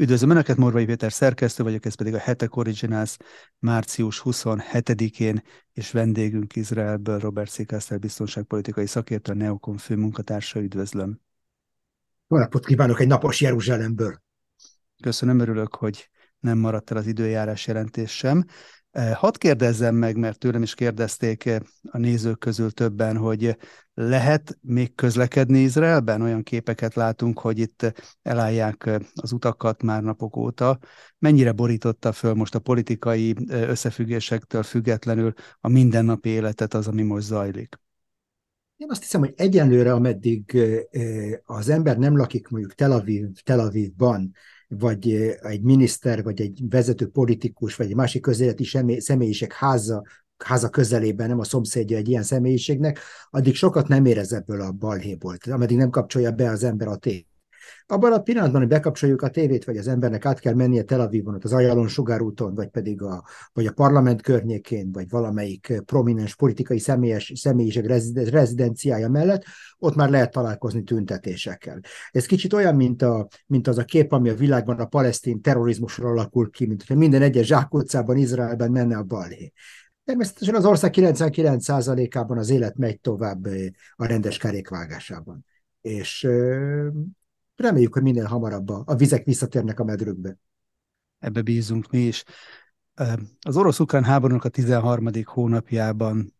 Üdvözlöm Önöket, Morvai Péter szerkesztő vagyok, ez pedig a Hetek Originals március 27-én, és vendégünk Izraelből Robert Székászter biztonságpolitikai szakértő, a Neokon főmunkatársa, üdvözlöm. Jó napot kívánok egy napos Jeruzsálemből. Köszönöm, örülök, hogy nem maradt el az időjárás jelentés sem. Eh, hadd kérdezzem meg, mert tőlem is kérdezték eh, a nézők közül többen, hogy lehet még közlekedni Izraelben? Olyan képeket látunk, hogy itt elállják eh, az utakat már napok óta. Mennyire borította föl most a politikai összefüggésektől függetlenül a mindennapi életet az, ami most zajlik? Én azt hiszem, hogy egyenlőre, ameddig az ember nem lakik mondjuk Tel, Aviv, Tel Avivban, vagy egy miniszter, vagy egy vezető politikus, vagy egy másik közéleti személyiség háza, háza közelében, nem a szomszédja egy ilyen személyiségnek, addig sokat nem érez ebből a balhéból, ameddig nem kapcsolja be az ember a tét abban a pillanatban, hogy bekapcsoljuk a tévét, vagy az embernek át kell mennie Tel Avivon, az Ajalon sugárúton, vagy pedig a, vagy a parlament környékén, vagy valamelyik prominens politikai személyes, személyiség rezidenciája mellett, ott már lehet találkozni tüntetésekkel. Ez kicsit olyan, mint, a, mint az a kép, ami a világban a palesztin terrorizmusról alakul ki, mint hogy minden egyes zsákutcában, Izraelben menne a balhé. Természetesen az ország 99%-ában az élet megy tovább a rendes kerékvágásában. És reméljük, hogy minél hamarabb a, vizek visszatérnek a medrükbe. Ebbe bízunk mi is. Az orosz-ukrán háborúnak a 13. hónapjában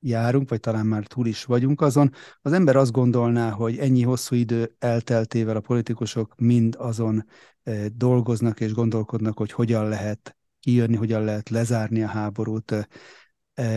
járunk, vagy talán már túl is vagyunk azon. Az ember azt gondolná, hogy ennyi hosszú idő elteltével a politikusok mind azon dolgoznak és gondolkodnak, hogy hogyan lehet kijönni, hogyan lehet lezárni a háborút.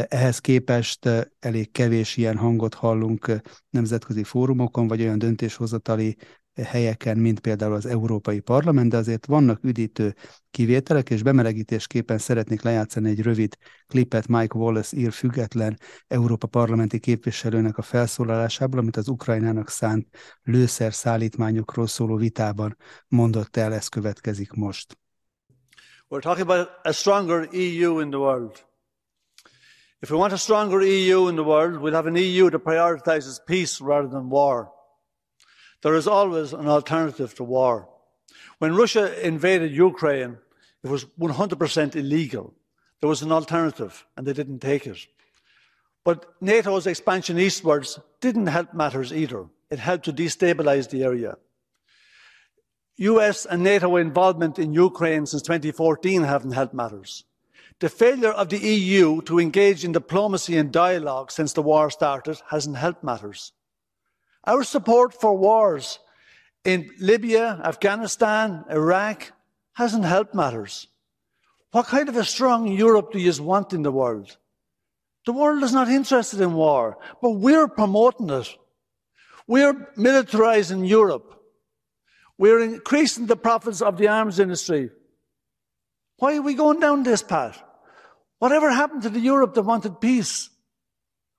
Ehhez képest elég kevés ilyen hangot hallunk nemzetközi fórumokon, vagy olyan döntéshozatali helyeken, mint például az Európai Parlament, de azért vannak üdítő kivételek, és bemelegítésképpen szeretnék lejátszani egy rövid klipet Mike Wallace ír független Európa parlamenti képviselőnek a felszólalásából, amit az Ukrajnának szánt lőszer szállítmányokról szóló vitában mondott el, ez következik most. We're talking about a stronger EU in the world. If we want a stronger EU in the world, we'll have an EU that prioritizes peace rather than war. There is always an alternative to war. When Russia invaded Ukraine, it was 100% illegal. There was an alternative, and they didn't take it. But NATO's expansion eastwards didn't help matters either. It helped to destabilize the area. US and NATO involvement in Ukraine since 2014 haven't helped matters. The failure of the EU to engage in diplomacy and dialogue since the war started hasn't helped matters. Our support for wars in Libya, Afghanistan, Iraq hasn't helped matters. What kind of a strong Europe do you want in the world? The world is not interested in war, but we're promoting it. We're militarizing Europe. We're increasing the profits of the arms industry. Why are we going down this path? Whatever happened to the Europe that wanted peace?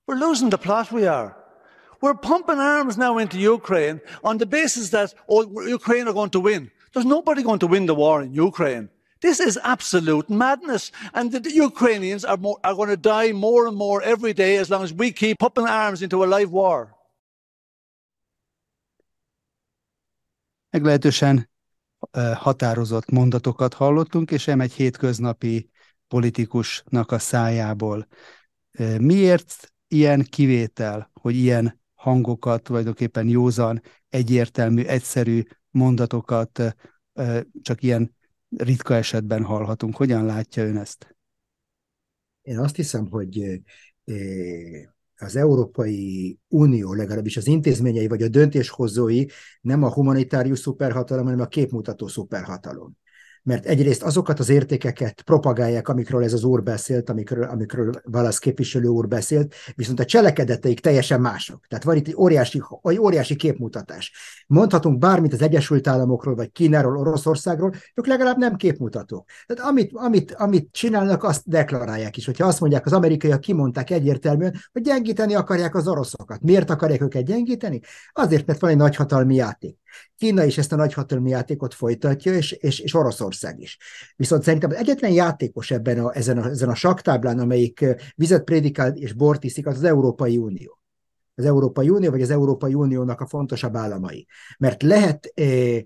We're losing the plot, we are. We're pumping arms now into Ukraine on the basis that, oh, Ukraine are going to win. There's nobody going to win the war in Ukraine. This is absolute madness. And the Ukrainians are, more, are going to die more and more every day as long as we keep pumping arms into a live war. Meglehetősen határozott mondatokat hallottunk, és nem egy hétköznapi politikusnak a szájából. Miért ilyen kivétel, hogy ilyen hangokat, tulajdonképpen józan, egyértelmű, egyszerű mondatokat csak ilyen ritka esetben hallhatunk. Hogyan látja ön ezt? Én azt hiszem, hogy az Európai Unió, legalábbis az intézményei vagy a döntéshozói nem a humanitárius szuperhatalom, hanem a képmutató szuperhatalom mert egyrészt azokat az értékeket propagálják, amikről ez az úr beszélt, amikről, amikről Valasz képviselő úr beszélt, viszont a cselekedeteik teljesen mások. Tehát van itt egy óriási, egy óriási képmutatás. Mondhatunk bármit az Egyesült Államokról, vagy Kínáról, Oroszországról, ők legalább nem képmutatók. Tehát amit, amit, amit csinálnak, azt deklarálják is. Hogyha azt mondják, az amerikaiak kimondták egyértelműen, hogy gyengíteni akarják az oroszokat. Miért akarják őket gyengíteni? Azért, mert van egy nagyhatalmi játék. Kína is ezt a nagyhatalmi játékot folytatja, és, és, és Oroszország is. Viszont szerintem az egyetlen játékos ebben a, ezen, a, ezen a saktáblán, amelyik vizet prédikál és bort iszik, az az Európai Unió. Az Európai Unió, vagy az Európai Uniónak a fontosabb államai. Mert lehet eh,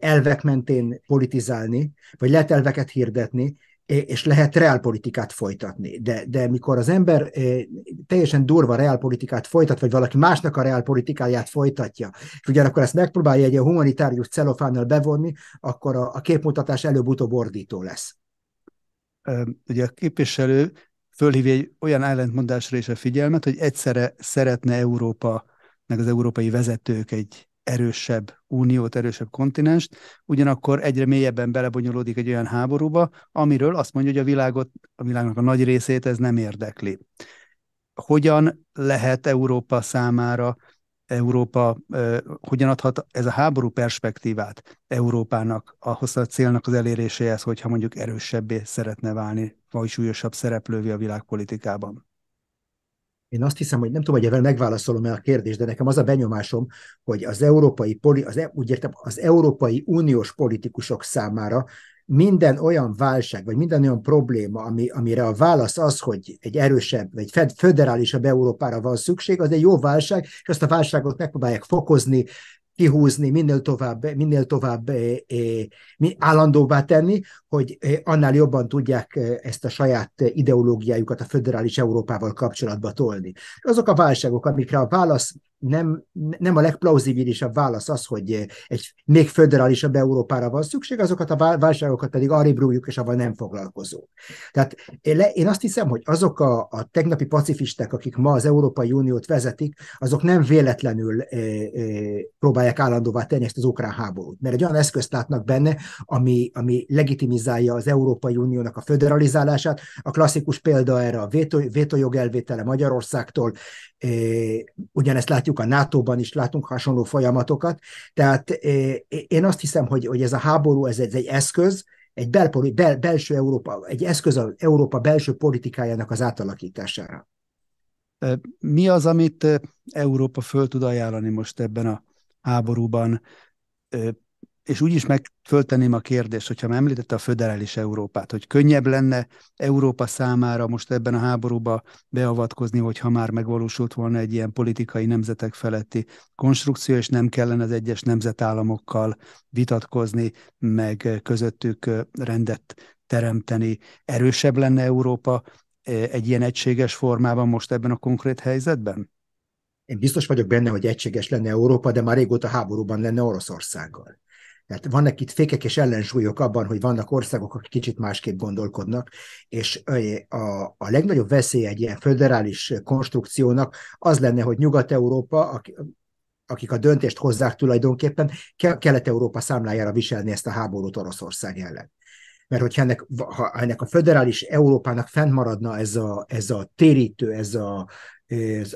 elvek mentén politizálni, vagy lehet elveket hirdetni, és lehet reálpolitikát folytatni. De, de mikor az ember teljesen durva reálpolitikát folytat, vagy valaki másnak a reálpolitikáját folytatja, és ugyanakkor ezt megpróbálja egy humanitárius celofánnal bevonni, akkor a, a képmutatás előbb-utóbb ordító lesz. Ugye a képviselő fölhívja egy olyan ellentmondásra is a figyelmet, hogy egyszerre szeretne Európa, meg az európai vezetők egy erősebb uniót, erősebb kontinenst, ugyanakkor egyre mélyebben belebonyolódik egy olyan háborúba, amiről azt mondja, hogy a világot, a világnak a nagy részét ez nem érdekli. Hogyan lehet Európa számára, Európa, hogyan adhat ez a háború perspektívát Európának ahhoz a célnak az eléréséhez, hogyha mondjuk erősebbé szeretne válni, vagy súlyosabb szereplővé a világpolitikában? Én azt hiszem, hogy nem tudom, hogy ezzel megválaszolom el a kérdést, de nekem az a benyomásom, hogy az európai, az, e- úgy értem, az európai uniós politikusok számára minden olyan válság, vagy minden olyan probléma, ami, amire a válasz az, hogy egy erősebb, vagy federálisabb Európára van szükség, az egy jó válság, és azt a válságot megpróbálják fokozni, kihúzni, minél tovább, minél tovább eh, eh, állandóvá tenni, hogy eh, annál jobban tudják ezt a saját ideológiájukat a föderális Európával kapcsolatba tolni. Azok a válságok, amikre a válasz nem, nem a legplauzibilisabb válasz az, hogy egy még föderálisabb Európára van szükség, azokat a válságokat pedig arrébb rúgjuk, és avval nem foglalkozunk. Tehát én azt hiszem, hogy azok a, a tegnapi pacifisták, akik ma az Európai Uniót vezetik, azok nem véletlenül e, e, próbálják állandóvá tenni ezt az ukrán háborút, mert egy olyan eszközt látnak benne, ami, ami legitimizálja az Európai Uniónak a föderalizálását. A klasszikus példa erre a vétó, vétójog elvétele Magyarországtól, e, ugyanezt látjuk látjuk a NATO-ban is, látunk hasonló folyamatokat. Tehát eh, én azt hiszem, hogy, hogy ez a háború, ez egy, egy eszköz, egy bel, bel, belső Európa, egy eszköz az Európa belső politikájának az átalakítására. Mi az, amit Európa föl tud ajánlani most ebben a háborúban? És úgy is megföltenném a kérdést, hogyha már említette a föderális Európát, hogy könnyebb lenne Európa számára most ebben a háborúba beavatkozni, hogyha már megvalósult volna egy ilyen politikai nemzetek feletti konstrukció, és nem kellene az egyes nemzetállamokkal vitatkozni, meg közöttük rendet teremteni. Erősebb lenne Európa egy ilyen egységes formában most ebben a konkrét helyzetben? Én biztos vagyok benne, hogy egységes lenne Európa, de már régóta háborúban lenne Oroszországgal. Tehát vannak itt fékek és ellensúlyok abban, hogy vannak országok, akik kicsit másképp gondolkodnak, és a, a legnagyobb veszély egy ilyen föderális konstrukciónak az lenne, hogy Nyugat-Európa, akik a döntést hozzák tulajdonképpen, Kelet-Európa számlájára viselni ezt a háborút Oroszország ellen. Mert hogyha ennek, ha ennek a föderális Európának fennmaradna ez a, ez a térítő, ez a,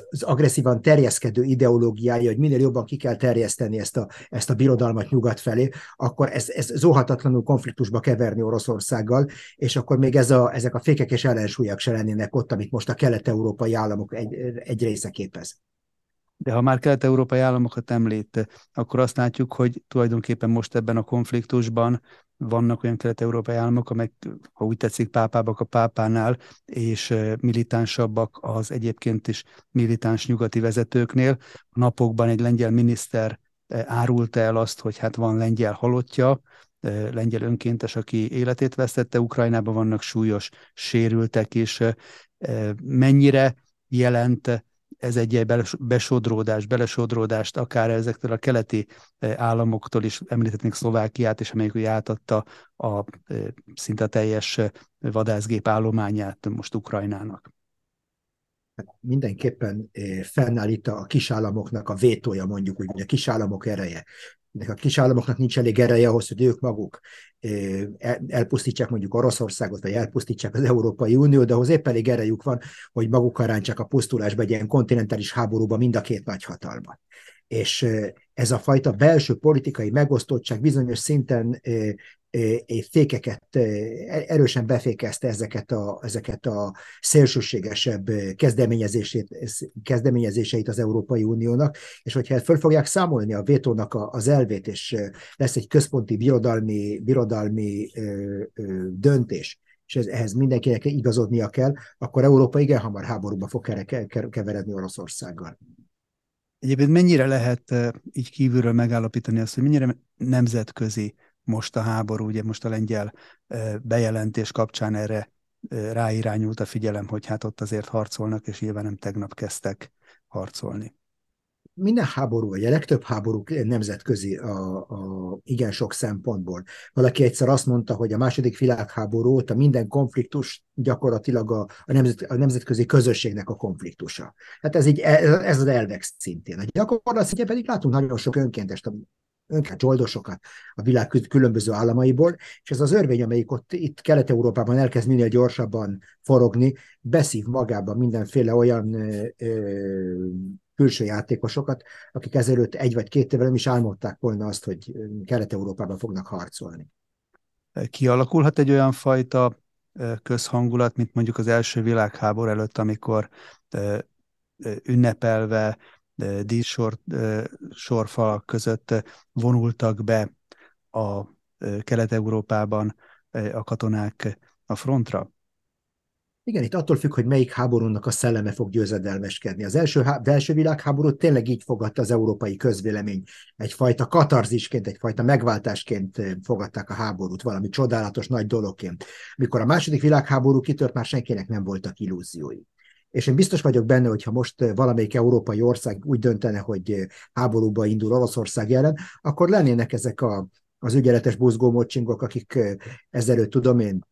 az agresszívan terjeszkedő ideológiája, hogy minél jobban ki kell terjeszteni ezt a, ezt a birodalmat nyugat felé, akkor ez, ez zohatatlanul konfliktusba keverni Oroszországgal, és akkor még ez a, ezek a fékek és ellensúlyok se lennének ott, amit most a kelet-európai államok egy, egy része képez. De ha már kelet-európai államokat említ, akkor azt látjuk, hogy tulajdonképpen most ebben a konfliktusban vannak olyan kelet-európai államok, amelyek, ha úgy tetszik, pápábbak a pápánál, és militánsabbak az egyébként is militáns nyugati vezetőknél. A napokban egy lengyel miniszter árulta el azt, hogy hát van lengyel halottja, lengyel önkéntes, aki életét vesztette, Ukrajnában vannak súlyos sérültek is. Mennyire jelent ez egy besodródás, belesodródást, akár ezektől a keleti e, államoktól is, említhetnénk Szlovákiát, és amelyik átadta a e, szinte teljes e, vadászgép állományát most Ukrajnának. Mindenképpen fennáll itt a kisállamoknak a vétója, mondjuk úgy, hogy a kisállamok ereje a kis államoknak nincs elég ereje ahhoz, hogy ők maguk elpusztítsák mondjuk Oroszországot, vagy elpusztítsák az Európai Uniót, de ahhoz épp elég erejük van, hogy maguk rántsák a pusztulásba egy ilyen kontinentális háborúba mind a két nagyhatalmat. És ez a fajta belső politikai megosztottság bizonyos szinten fékeket, erősen befékezte ezeket a, ezeket a szélsőségesebb kezdeményezését, kezdeményezéseit az Európai Uniónak, és hogyha föl fogják számolni a vétónak az elvét, és lesz egy központi birodalmi, birodalmi döntés, és ez, ehhez mindenkinek igazodnia kell, akkor Európa igen hamar háborúba fog keveredni Oroszországgal. Egyébként mennyire lehet így kívülről megállapítani azt, hogy mennyire nemzetközi most a háború, ugye most a lengyel bejelentés kapcsán erre ráirányult a figyelem, hogy hát ott azért harcolnak, és nyilván nem tegnap kezdtek harcolni minden háború, vagy a legtöbb háború nemzetközi a, a igen sok szempontból. Valaki egyszer azt mondta, hogy a második világháború óta minden konfliktus gyakorlatilag a, a, nemzet, a nemzetközi közösségnek a konfliktusa. Hát ez, így, ez az elvek szintén. A gyakorlat szintjén pedig látunk nagyon sok önkéntest, önként zsoldosokat a világ különböző államaiból, és ez az örvény, amelyik ott itt Kelet-Európában elkezd minél gyorsabban forogni, beszív magában mindenféle olyan ö, ö, külső játékosokat, akik ezelőtt egy vagy két évvel nem is álmodták volna azt, hogy Kelet-Európában fognak harcolni. Kialakulhat egy olyan fajta közhangulat, mint mondjuk az első világháború előtt, amikor ünnepelve díszsor sorfalak között vonultak be a Kelet-Európában a katonák a frontra? Igen, itt attól függ, hogy melyik háborúnak a szelleme fog győzedelmeskedni. Az első, az első világháborút tényleg így fogadta az európai közvélemény. Egyfajta katarzisként, egyfajta megváltásként fogadták a háborút, valami csodálatos nagy dologként. Mikor a második világháború kitört, már senkinek nem voltak illúziói. És én biztos vagyok benne, hogy ha most valamelyik európai ország úgy döntene, hogy háborúba indul Oroszország ellen, akkor lennének ezek a, az ügyeletes buzgómocsingok, akik ezelőtt, tudom én,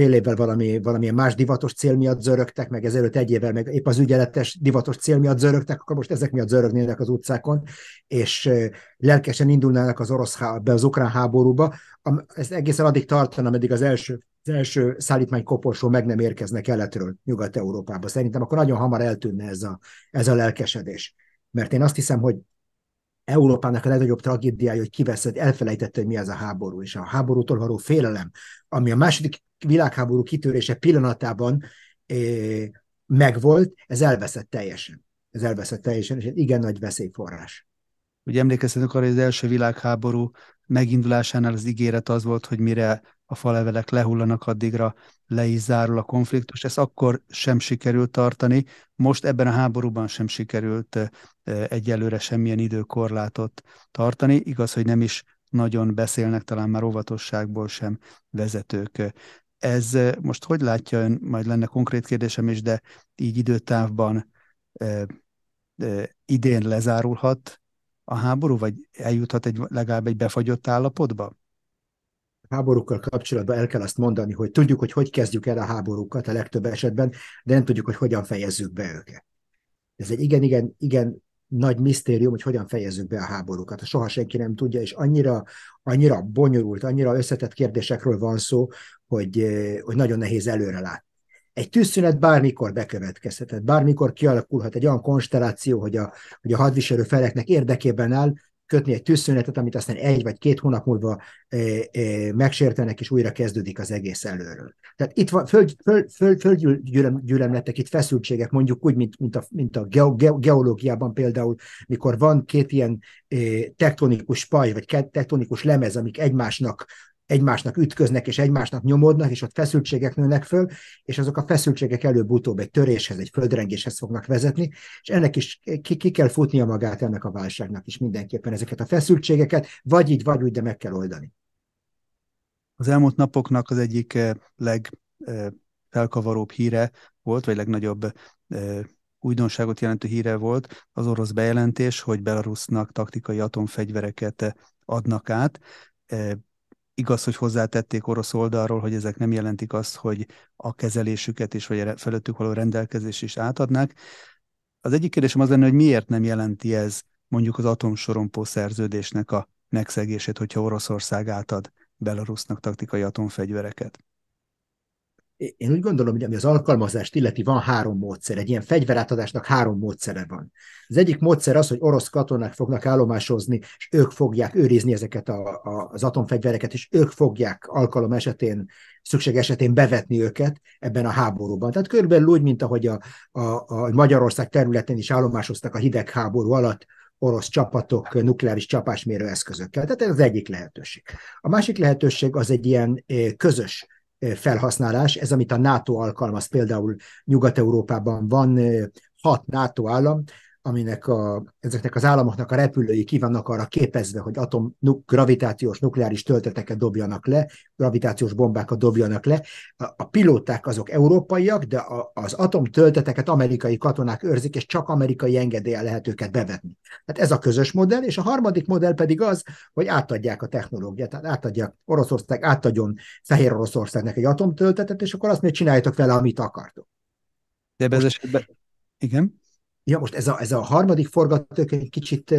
fél évvel valami, valamilyen más divatos cél miatt zörögtek, meg ezelőtt egy évvel meg épp az ügyeletes divatos cél miatt zörögtek, akkor most ezek miatt zörögnének az utcákon, és lelkesen indulnának az orosz be az ukrán háborúba. Ez egészen addig tartana, ameddig az első, az első szállítmány koporsó meg nem érkezne keletről Nyugat-Európába. Szerintem akkor nagyon hamar eltűnne ez a, ez a lelkesedés. Mert én azt hiszem, hogy Európának a legnagyobb tragédiája, hogy kiveszett, elfelejtette, hogy mi az a háború, és a háborútól való félelem, ami a második világháború kitörése pillanatában megvolt, ez elveszett teljesen. Ez elveszett teljesen, és egy igen nagy veszélyforrás. Ugye emlékeztetünk arra, hogy az első világháború megindulásánál az ígéret az volt, hogy mire a falevelek lehullanak, addigra le is zárul a konfliktus. Ezt akkor sem sikerült tartani, most ebben a háborúban sem sikerült egyelőre semmilyen időkorlátot tartani. Igaz, hogy nem is nagyon beszélnek, talán már óvatosságból sem vezetők. Ez most hogy látja ön, majd lenne konkrét kérdésem is, de így időtávban e, e, idén lezárulhat a háború, vagy eljuthat egy, legalább egy befagyott állapotba? Háborúkkal kapcsolatban el kell azt mondani, hogy tudjuk, hogy hogy kezdjük el a háborúkat a legtöbb esetben, de nem tudjuk, hogy hogyan fejezzük be őket. Ez egy igen, igen, igen nagy misztérium, hogy hogyan fejezzük be a háborúkat. Soha senki nem tudja, és annyira, annyira bonyolult, annyira összetett kérdésekről van szó, hogy, eh, hogy nagyon nehéz előre látni. Egy tűzszünet bármikor bekövetkezhet, bármikor kialakulhat egy olyan konstelláció, hogy a, hogy a hadviselő feleknek érdekében áll, kötni egy tűzszünetet, amit aztán egy vagy két hónap múlva e, e, megsértenek, és újra kezdődik az egész előről. Tehát itt van föld, föld, föld, földgyűlemletek, itt feszültségek, mondjuk úgy, mint, mint a, mint a geológiában például, mikor van két ilyen e, tektonikus paj, vagy tektonikus lemez, amik egymásnak egymásnak ütköznek és egymásnak nyomódnak, és ott feszültségek nőnek föl, és azok a feszültségek előbb-utóbb egy töréshez, egy földrengéshez fognak vezetni, és ennek is ki, ki kell futnia magát ennek a válságnak is mindenképpen ezeket a feszültségeket, vagy így, vagy úgy, de meg kell oldani. Az elmúlt napoknak az egyik eh, legfelkavaróbb eh, híre volt, vagy legnagyobb eh, újdonságot jelentő híre volt az orosz bejelentés, hogy Belarusnak taktikai atomfegyvereket adnak át. Igaz, hogy hozzátették orosz oldalról, hogy ezek nem jelentik azt, hogy a kezelésüket is, vagy a felettük való rendelkezés is átadnák. Az egyik kérdésem az lenne, hogy miért nem jelenti ez mondjuk az atomsorompó szerződésnek a megszegését, hogyha Oroszország átad Belarusnak taktikai atomfegyvereket? Én úgy gondolom, hogy ami az alkalmazást illeti, van három módszer. Egy ilyen fegyverátadásnak három módszere van. Az egyik módszer az, hogy orosz katonák fognak állomásozni, és ők fogják őrizni ezeket a, a, az atomfegyvereket, és ők fogják alkalom esetén, szükség esetén bevetni őket ebben a háborúban. Tehát körülbelül úgy, mint ahogy a, a, a Magyarország területén is állomásoztak a hidegháború alatt, orosz csapatok nukleáris csapásmérő eszközökkel. Tehát ez az egyik lehetőség. A másik lehetőség az egy ilyen közös felhasználás, ez amit a NATO alkalmaz, például Nyugat-Európában van hat NATO állam, aminek a, ezeknek az államoknak a repülői ki vannak arra képezve, hogy atom nuk, gravitációs nukleáris tölteteket dobjanak le, gravitációs bombákat dobjanak le. A, a pilóták azok európaiak, de a, az atom tölteteket amerikai katonák őrzik, és csak amerikai engedélye lehet őket bevetni. Tehát ez a közös modell, és a harmadik modell pedig az, hogy átadják a technológiát, tehát átadják Oroszország, átadjon Fehér Oroszországnak egy atomtöltetet, és akkor azt még csináljátok vele, amit akartok. De ebben az esetben, igen. Ja, most ez a, ez a harmadik forgatókönyv kicsit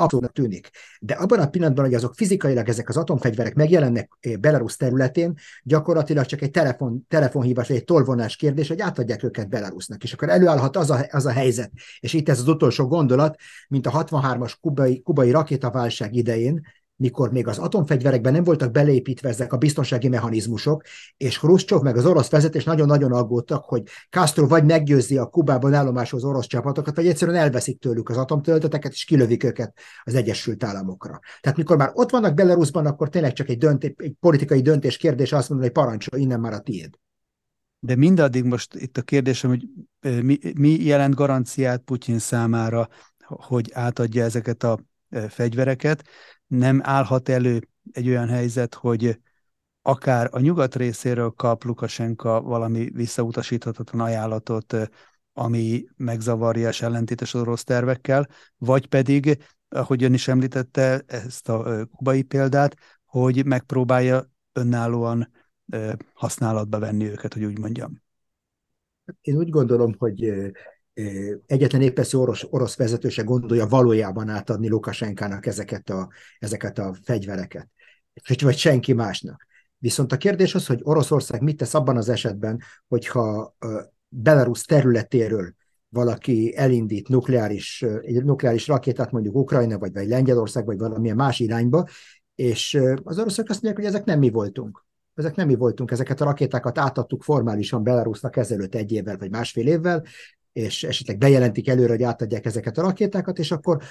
abszurdnak tűnik. De abban a pillanatban, hogy azok fizikailag ezek az atomfegyverek megjelennek Belarus területén, gyakorlatilag csak egy telefon, telefonhívás vagy egy tolvonás kérdés, hogy átadják őket Belarusnak. És akkor előállhat az a, az a helyzet. És itt ez az utolsó gondolat, mint a 63-as kubai, kubai rakétaválság idején, mikor még az atomfegyverekben nem voltak beleépítve ezek a biztonsági mechanizmusok, és Khrushchev meg az orosz vezetés nagyon-nagyon aggódtak, hogy Castro vagy meggyőzi a Kubában állomáshoz orosz csapatokat, vagy egyszerűen elveszik tőlük az atomtölteteket, és kilövik őket az Egyesült Államokra. Tehát mikor már ott vannak Belarusban, akkor tényleg csak egy, döntés, egy politikai döntés kérdés azt mondani, hogy parancsolj, innen már a tiéd. De mindaddig most itt a kérdésem, hogy mi, mi jelent garanciát Putyin számára, hogy átadja ezeket a fegyvereket, nem állhat elő egy olyan helyzet, hogy akár a nyugat részéről kap Lukasenka valami visszautasíthatatlan ajánlatot, ami megzavarja és ellentétes az orosz tervekkel, vagy pedig, ahogy ön is említette ezt a kubai példát, hogy megpróbálja önállóan használatba venni őket, hogy úgy mondjam. Én úgy gondolom, hogy egyetlen éppen orosz, orosz vezető se gondolja valójában átadni Lukasenkának ezeket a, ezeket a fegyvereket, vagy senki másnak. Viszont a kérdés az, hogy Oroszország mit tesz abban az esetben, hogyha Belarus területéről valaki elindít nukleáris, egy nukleáris rakétát mondjuk Ukrajna, vagy, vagy Lengyelország, vagy valamilyen más irányba, és az oroszok azt mondják, hogy ezek nem mi voltunk. Ezek nem mi voltunk, ezeket a rakétákat átadtuk formálisan Belarusnak ezelőtt egy évvel, vagy másfél évvel, és esetleg bejelentik előre, hogy átadják ezeket a rakétákat, és akkor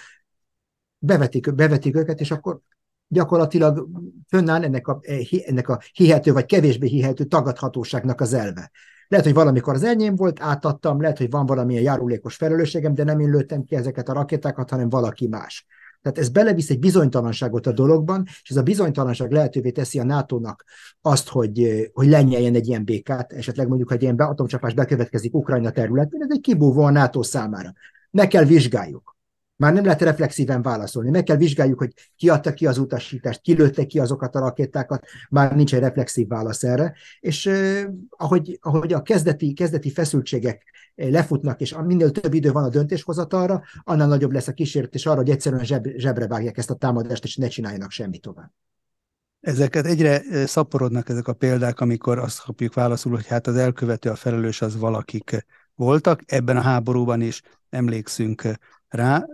bevetik, bevetik őket, és akkor gyakorlatilag fönnáll ennek a, ennek a hihető vagy kevésbé hihető tagadhatóságnak az elve. Lehet, hogy valamikor az enyém volt, átadtam, lehet, hogy van valamilyen járulékos felelősségem, de nem én lőttem ki ezeket a rakétákat, hanem valaki más. Tehát ez belevisz egy bizonytalanságot a dologban, és ez a bizonytalanság lehetővé teszi a NATO-nak azt, hogy, hogy lenyeljen egy ilyen békát, esetleg mondjuk, hogy ilyen atomcsapás bekövetkezik Ukrajna területén, ez egy kibúvó a NATO számára. Meg kell vizsgáljuk. Már nem lehet reflexíven válaszolni. Meg kell vizsgáljuk, hogy ki adta ki az utasítást, ki lőtte ki azokat a rakétákat, már nincs egy reflexív válasz erre. És eh, ahogy, ahogy a kezdeti, kezdeti feszültségek lefutnak, és minél több idő van a döntéshozatalra, annál nagyobb lesz a kísértés arra, hogy egyszerűen zseb, zsebre vágják ezt a támadást, és ne csináljanak semmi tovább. Ezeket egyre szaporodnak ezek a példák, amikor azt kapjuk válaszul, hogy hát az elkövető, a felelős az valakik voltak. Ebben a háborúban is emlékszünk rá,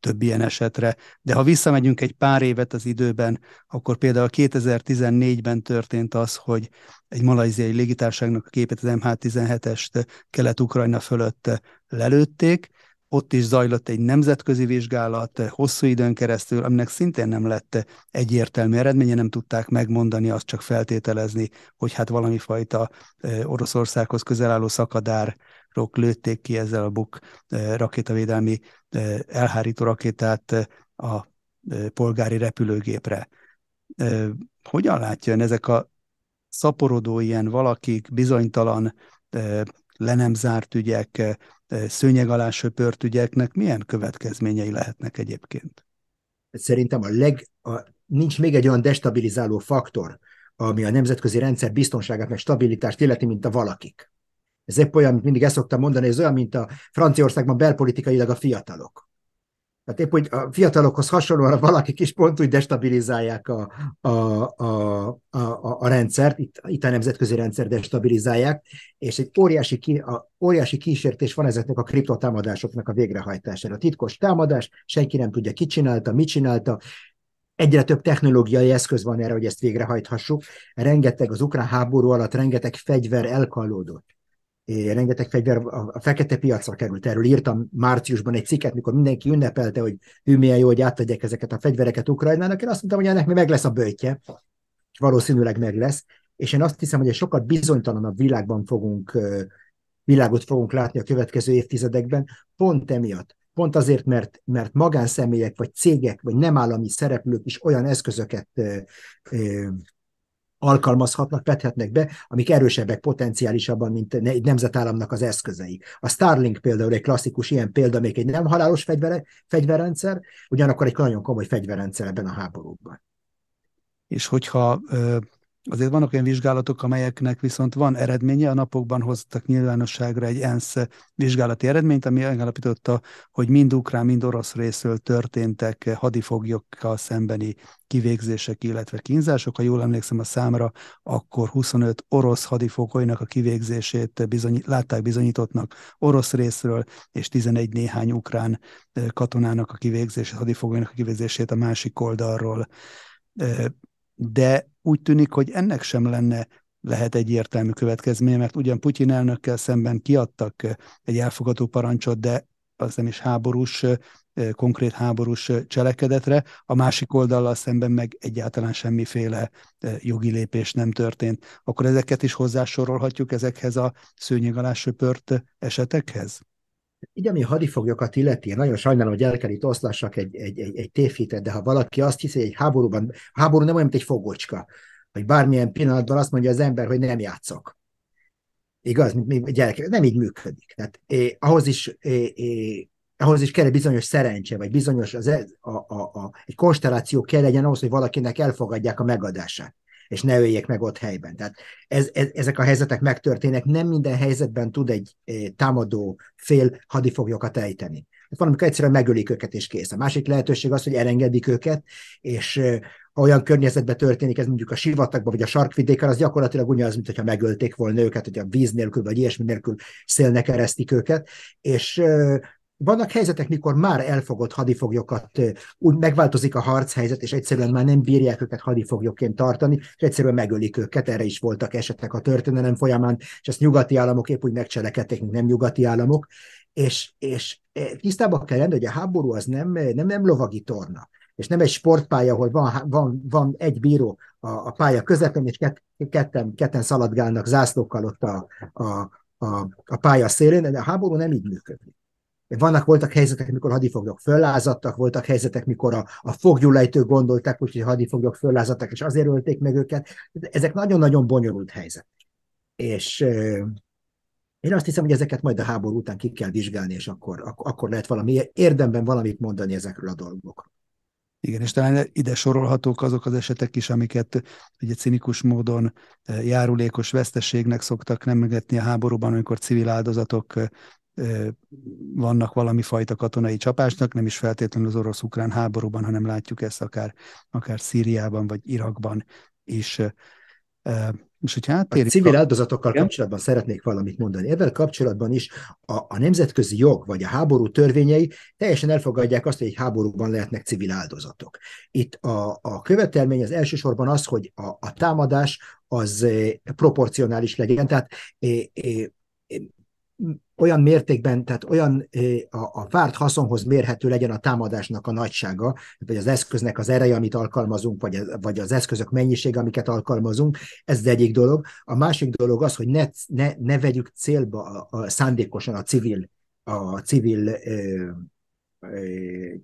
több ilyen esetre. De ha visszamegyünk egy pár évet az időben, akkor például 2014-ben történt az, hogy egy malajziai légitárságnak a képet, az MH17-est Kelet-Ukrajna fölött lelőtték, ott is zajlott egy nemzetközi vizsgálat hosszú időn keresztül, aminek szintén nem lett egyértelmű eredménye, nem tudták megmondani, azt csak feltételezni, hogy hát valami fajta Oroszországhoz közel álló szakadár rok lőtték ki ezzel a Buk rakétavédelmi elhárító rakétát a polgári repülőgépre. Hogyan látja ön ezek a szaporodó ilyen valakik, bizonytalan, le nem zárt ügyek, szőnyeg alá söpört ügyeknek milyen következményei lehetnek egyébként? Szerintem a leg, a, nincs még egy olyan destabilizáló faktor, ami a nemzetközi rendszer biztonságát meg stabilitást illeti, mint a valakik. Ez épp olyan, mint mindig ezt szoktam mondani, ez olyan, mint a Franciaországban belpolitikailag a fiatalok. Tehát épp, hogy a fiatalokhoz hasonlóan valakik is pont úgy destabilizálják a, a, a, a, a rendszert, itt, itt a nemzetközi rendszer destabilizálják, és egy óriási, ki, a, óriási kísértés van ezeknek a kriptotámadásoknak a végrehajtására. A titkos támadás, senki nem tudja, ki csinálta, mit csinálta, egyre több technológiai eszköz van erre, hogy ezt végrehajthassuk. Rengeteg az ukrán háború alatt, rengeteg fegyver elkallódott rengeteg fegyver a fekete piacra került. Erről írtam márciusban egy cikket, mikor mindenki ünnepelte, hogy ő milyen jó, hogy átadják ezeket a fegyvereket Ukrajnának. Én azt mondtam, hogy ennek meg lesz a bőtje, és valószínűleg meg lesz. És én azt hiszem, hogy egy sokkal bizonytalanabb világban fogunk világot fogunk látni a következő évtizedekben, pont emiatt. Pont azért, mert, mert magánszemélyek, vagy cégek, vagy nem állami szereplők is olyan eszközöket ö, ö, alkalmazhatnak, vethetnek be, amik erősebbek potenciálisabban, mint egy nemzetállamnak az eszközei. A Starlink például egy klasszikus ilyen példa, még egy nem halálos fegyvere, fegyverrendszer, ugyanakkor egy nagyon komoly fegyverrendszer ebben a háborúban. És hogyha Azért vannak olyan vizsgálatok, amelyeknek viszont van eredménye. A napokban hoztak nyilvánosságra egy ENSZ vizsgálati eredményt, ami megállapította, hogy mind ukrán, mind orosz részről történtek hadifoglyokkal szembeni kivégzések, illetve kínzások. Ha jól emlékszem a számra, akkor 25 orosz hadifogolynak a kivégzését bizony, látták bizonyítottnak orosz részről, és 11 néhány ukrán katonának a kivégzését, hadifogolynak a kivégzését a másik oldalról de úgy tűnik, hogy ennek sem lenne lehet egyértelmű következménye, mert ugyan Putyin elnökkel szemben kiadtak egy elfogadó parancsot, de az nem is háborús, konkrét háborús cselekedetre, a másik oldallal szemben meg egyáltalán semmiféle jogi lépés nem történt. Akkor ezeket is hozzásorolhatjuk ezekhez a szőnyeg alá söpört esetekhez? Így, ami hadifoglyokat illeti, nagyon sajnálom, hogy el kell itt oszlassak egy, egy, egy, egy tévhitet, de ha valaki azt hiszi, hogy egy háborúban, háború nem olyan, mint egy fogocska, hogy bármilyen pillanatban azt mondja az ember, hogy nem játszok. Igaz, mint mi gyerekek, nem így működik. Tehát eh, ahhoz is eh, eh, ahhoz is kell egy bizonyos szerencse, vagy bizonyos az, e, a, a, a, egy konstelláció kell legyen ahhoz, hogy valakinek elfogadják a megadását és ne öljék meg ott helyben. Tehát ez, ez, ezek a helyzetek megtörténnek, nem minden helyzetben tud egy eh, támadó fél hadifoglyokat ejteni. Hát van, amikor egyszerűen megölik őket, és kész. A másik lehetőség az, hogy elengedik őket, és eh, ha olyan környezetben történik, ez mondjuk a sivatagban, vagy a sarkvidéken, az gyakorlatilag ugyanaz, mint hogyha megölték volna őket, hogy a víz nélkül, vagy ilyesmi nélkül szélnek eresztik őket, és eh, vannak helyzetek, mikor már elfogott hadifoglyokat, úgy megváltozik a harchelyzet, és egyszerűen már nem bírják őket hadifoglyokként tartani, és egyszerűen megölik őket, erre is voltak esetek a történelem folyamán, és ezt nyugati államok épp úgy megcselekedték, mint nem nyugati államok, és, és tisztában kell lenni, hogy a háború az nem, nem, nem lovagi torna, és nem egy sportpálya, ahol van, van, van egy bíró a, a pálya közepén, és kett, ketten, ketten szaladgálnak zászlókkal ott a, a, a, a pálya szélén, de a háború nem így működik. Vannak, voltak helyzetek, mikor hadifoglyok föllázadtak, voltak helyzetek, mikor a, a fogjulejtők gondolták, hogy a hadifoglyok föllázadtak, és azért ölték meg őket. Ezek nagyon-nagyon bonyolult helyzetek. És én azt hiszem, hogy ezeket majd a háború után ki kell vizsgálni, és akkor, ak- akkor lehet valami érdemben valamit mondani ezekről a dolgokról. Igen, és talán ide sorolhatók azok az esetek is, amiket ugye cinikus módon járulékos veszteségnek szoktak nem megetni a háborúban, amikor civil áldozatok vannak valami fajta katonai csapásnak, nem is feltétlenül az orosz-ukrán háborúban, hanem látjuk ezt akár, akár Szíriában vagy Irakban is. És hogyha a civil áldozatokkal Igen? kapcsolatban szeretnék valamit mondani. Ezzel kapcsolatban is a, a nemzetközi jog vagy a háború törvényei teljesen elfogadják azt, hogy egy háborúban lehetnek civil áldozatok. Itt a, a követelmény az elsősorban az, hogy a, a támadás az proporcionális legyen, tehát olyan mértékben, tehát olyan a, a várt haszonhoz mérhető legyen a támadásnak a nagysága, vagy az eszköznek az ereje, amit alkalmazunk, vagy, vagy az eszközök mennyisége, amiket alkalmazunk, ez az egyik dolog. A másik dolog az, hogy ne, ne, ne vegyük célba a, a szándékosan a civil, a civil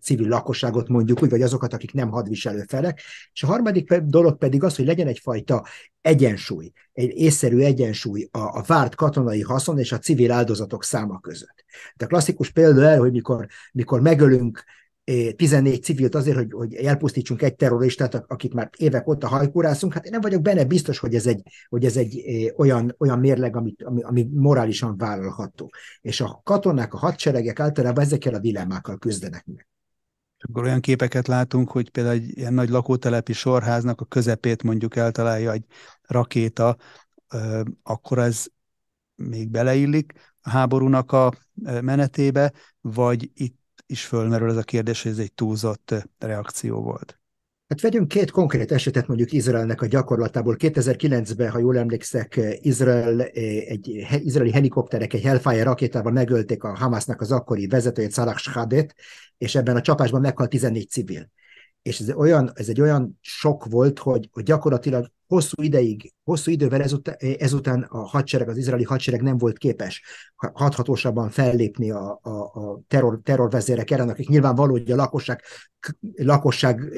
civil lakosságot mondjuk úgy, vagy azokat, akik nem hadviselő felek. És a harmadik dolog pedig az, hogy legyen egyfajta egyensúly, egy észszerű egyensúly a, a várt katonai haszon és a civil áldozatok száma között. De a klasszikus példa el, hogy mikor, mikor megölünk 14 civilt azért, hogy, hogy elpusztítsunk egy terroristát, akit már évek óta hajkurászunk, hát én nem vagyok benne biztos, hogy ez egy, hogy ez egy olyan, olyan mérleg, amit, ami, ami morálisan vállalható. És a katonák, a hadseregek általában ezekkel a dilemmákkal küzdenek meg. Akkor olyan képeket látunk, hogy például egy ilyen nagy lakótelepi sorháznak a közepét mondjuk eltalálja egy rakéta, akkor ez még beleillik a háborúnak a menetébe, vagy itt is fölmerül ez a kérdés, hogy ez egy túlzott reakció volt. Hát vegyünk két konkrét esetet mondjuk Izraelnek a gyakorlatából. 2009-ben, ha jól emlékszek, Izrael, egy izraeli helikopterek egy Hellfire rakétával megölték a Hamasnak az akkori vezetőjét, Salah Shadet, és ebben a csapásban meghalt 14 civil. És ez, olyan, ez egy olyan sok volt, hogy, hogy gyakorlatilag hosszú ideig, hosszú idővel ezután, ezután a hadsereg, az izraeli hadsereg nem volt képes hathatósabban fellépni a, a, a terror, terrorvezérek ellen, akik nyilvánvaló, hogy a lakosság, lakosság,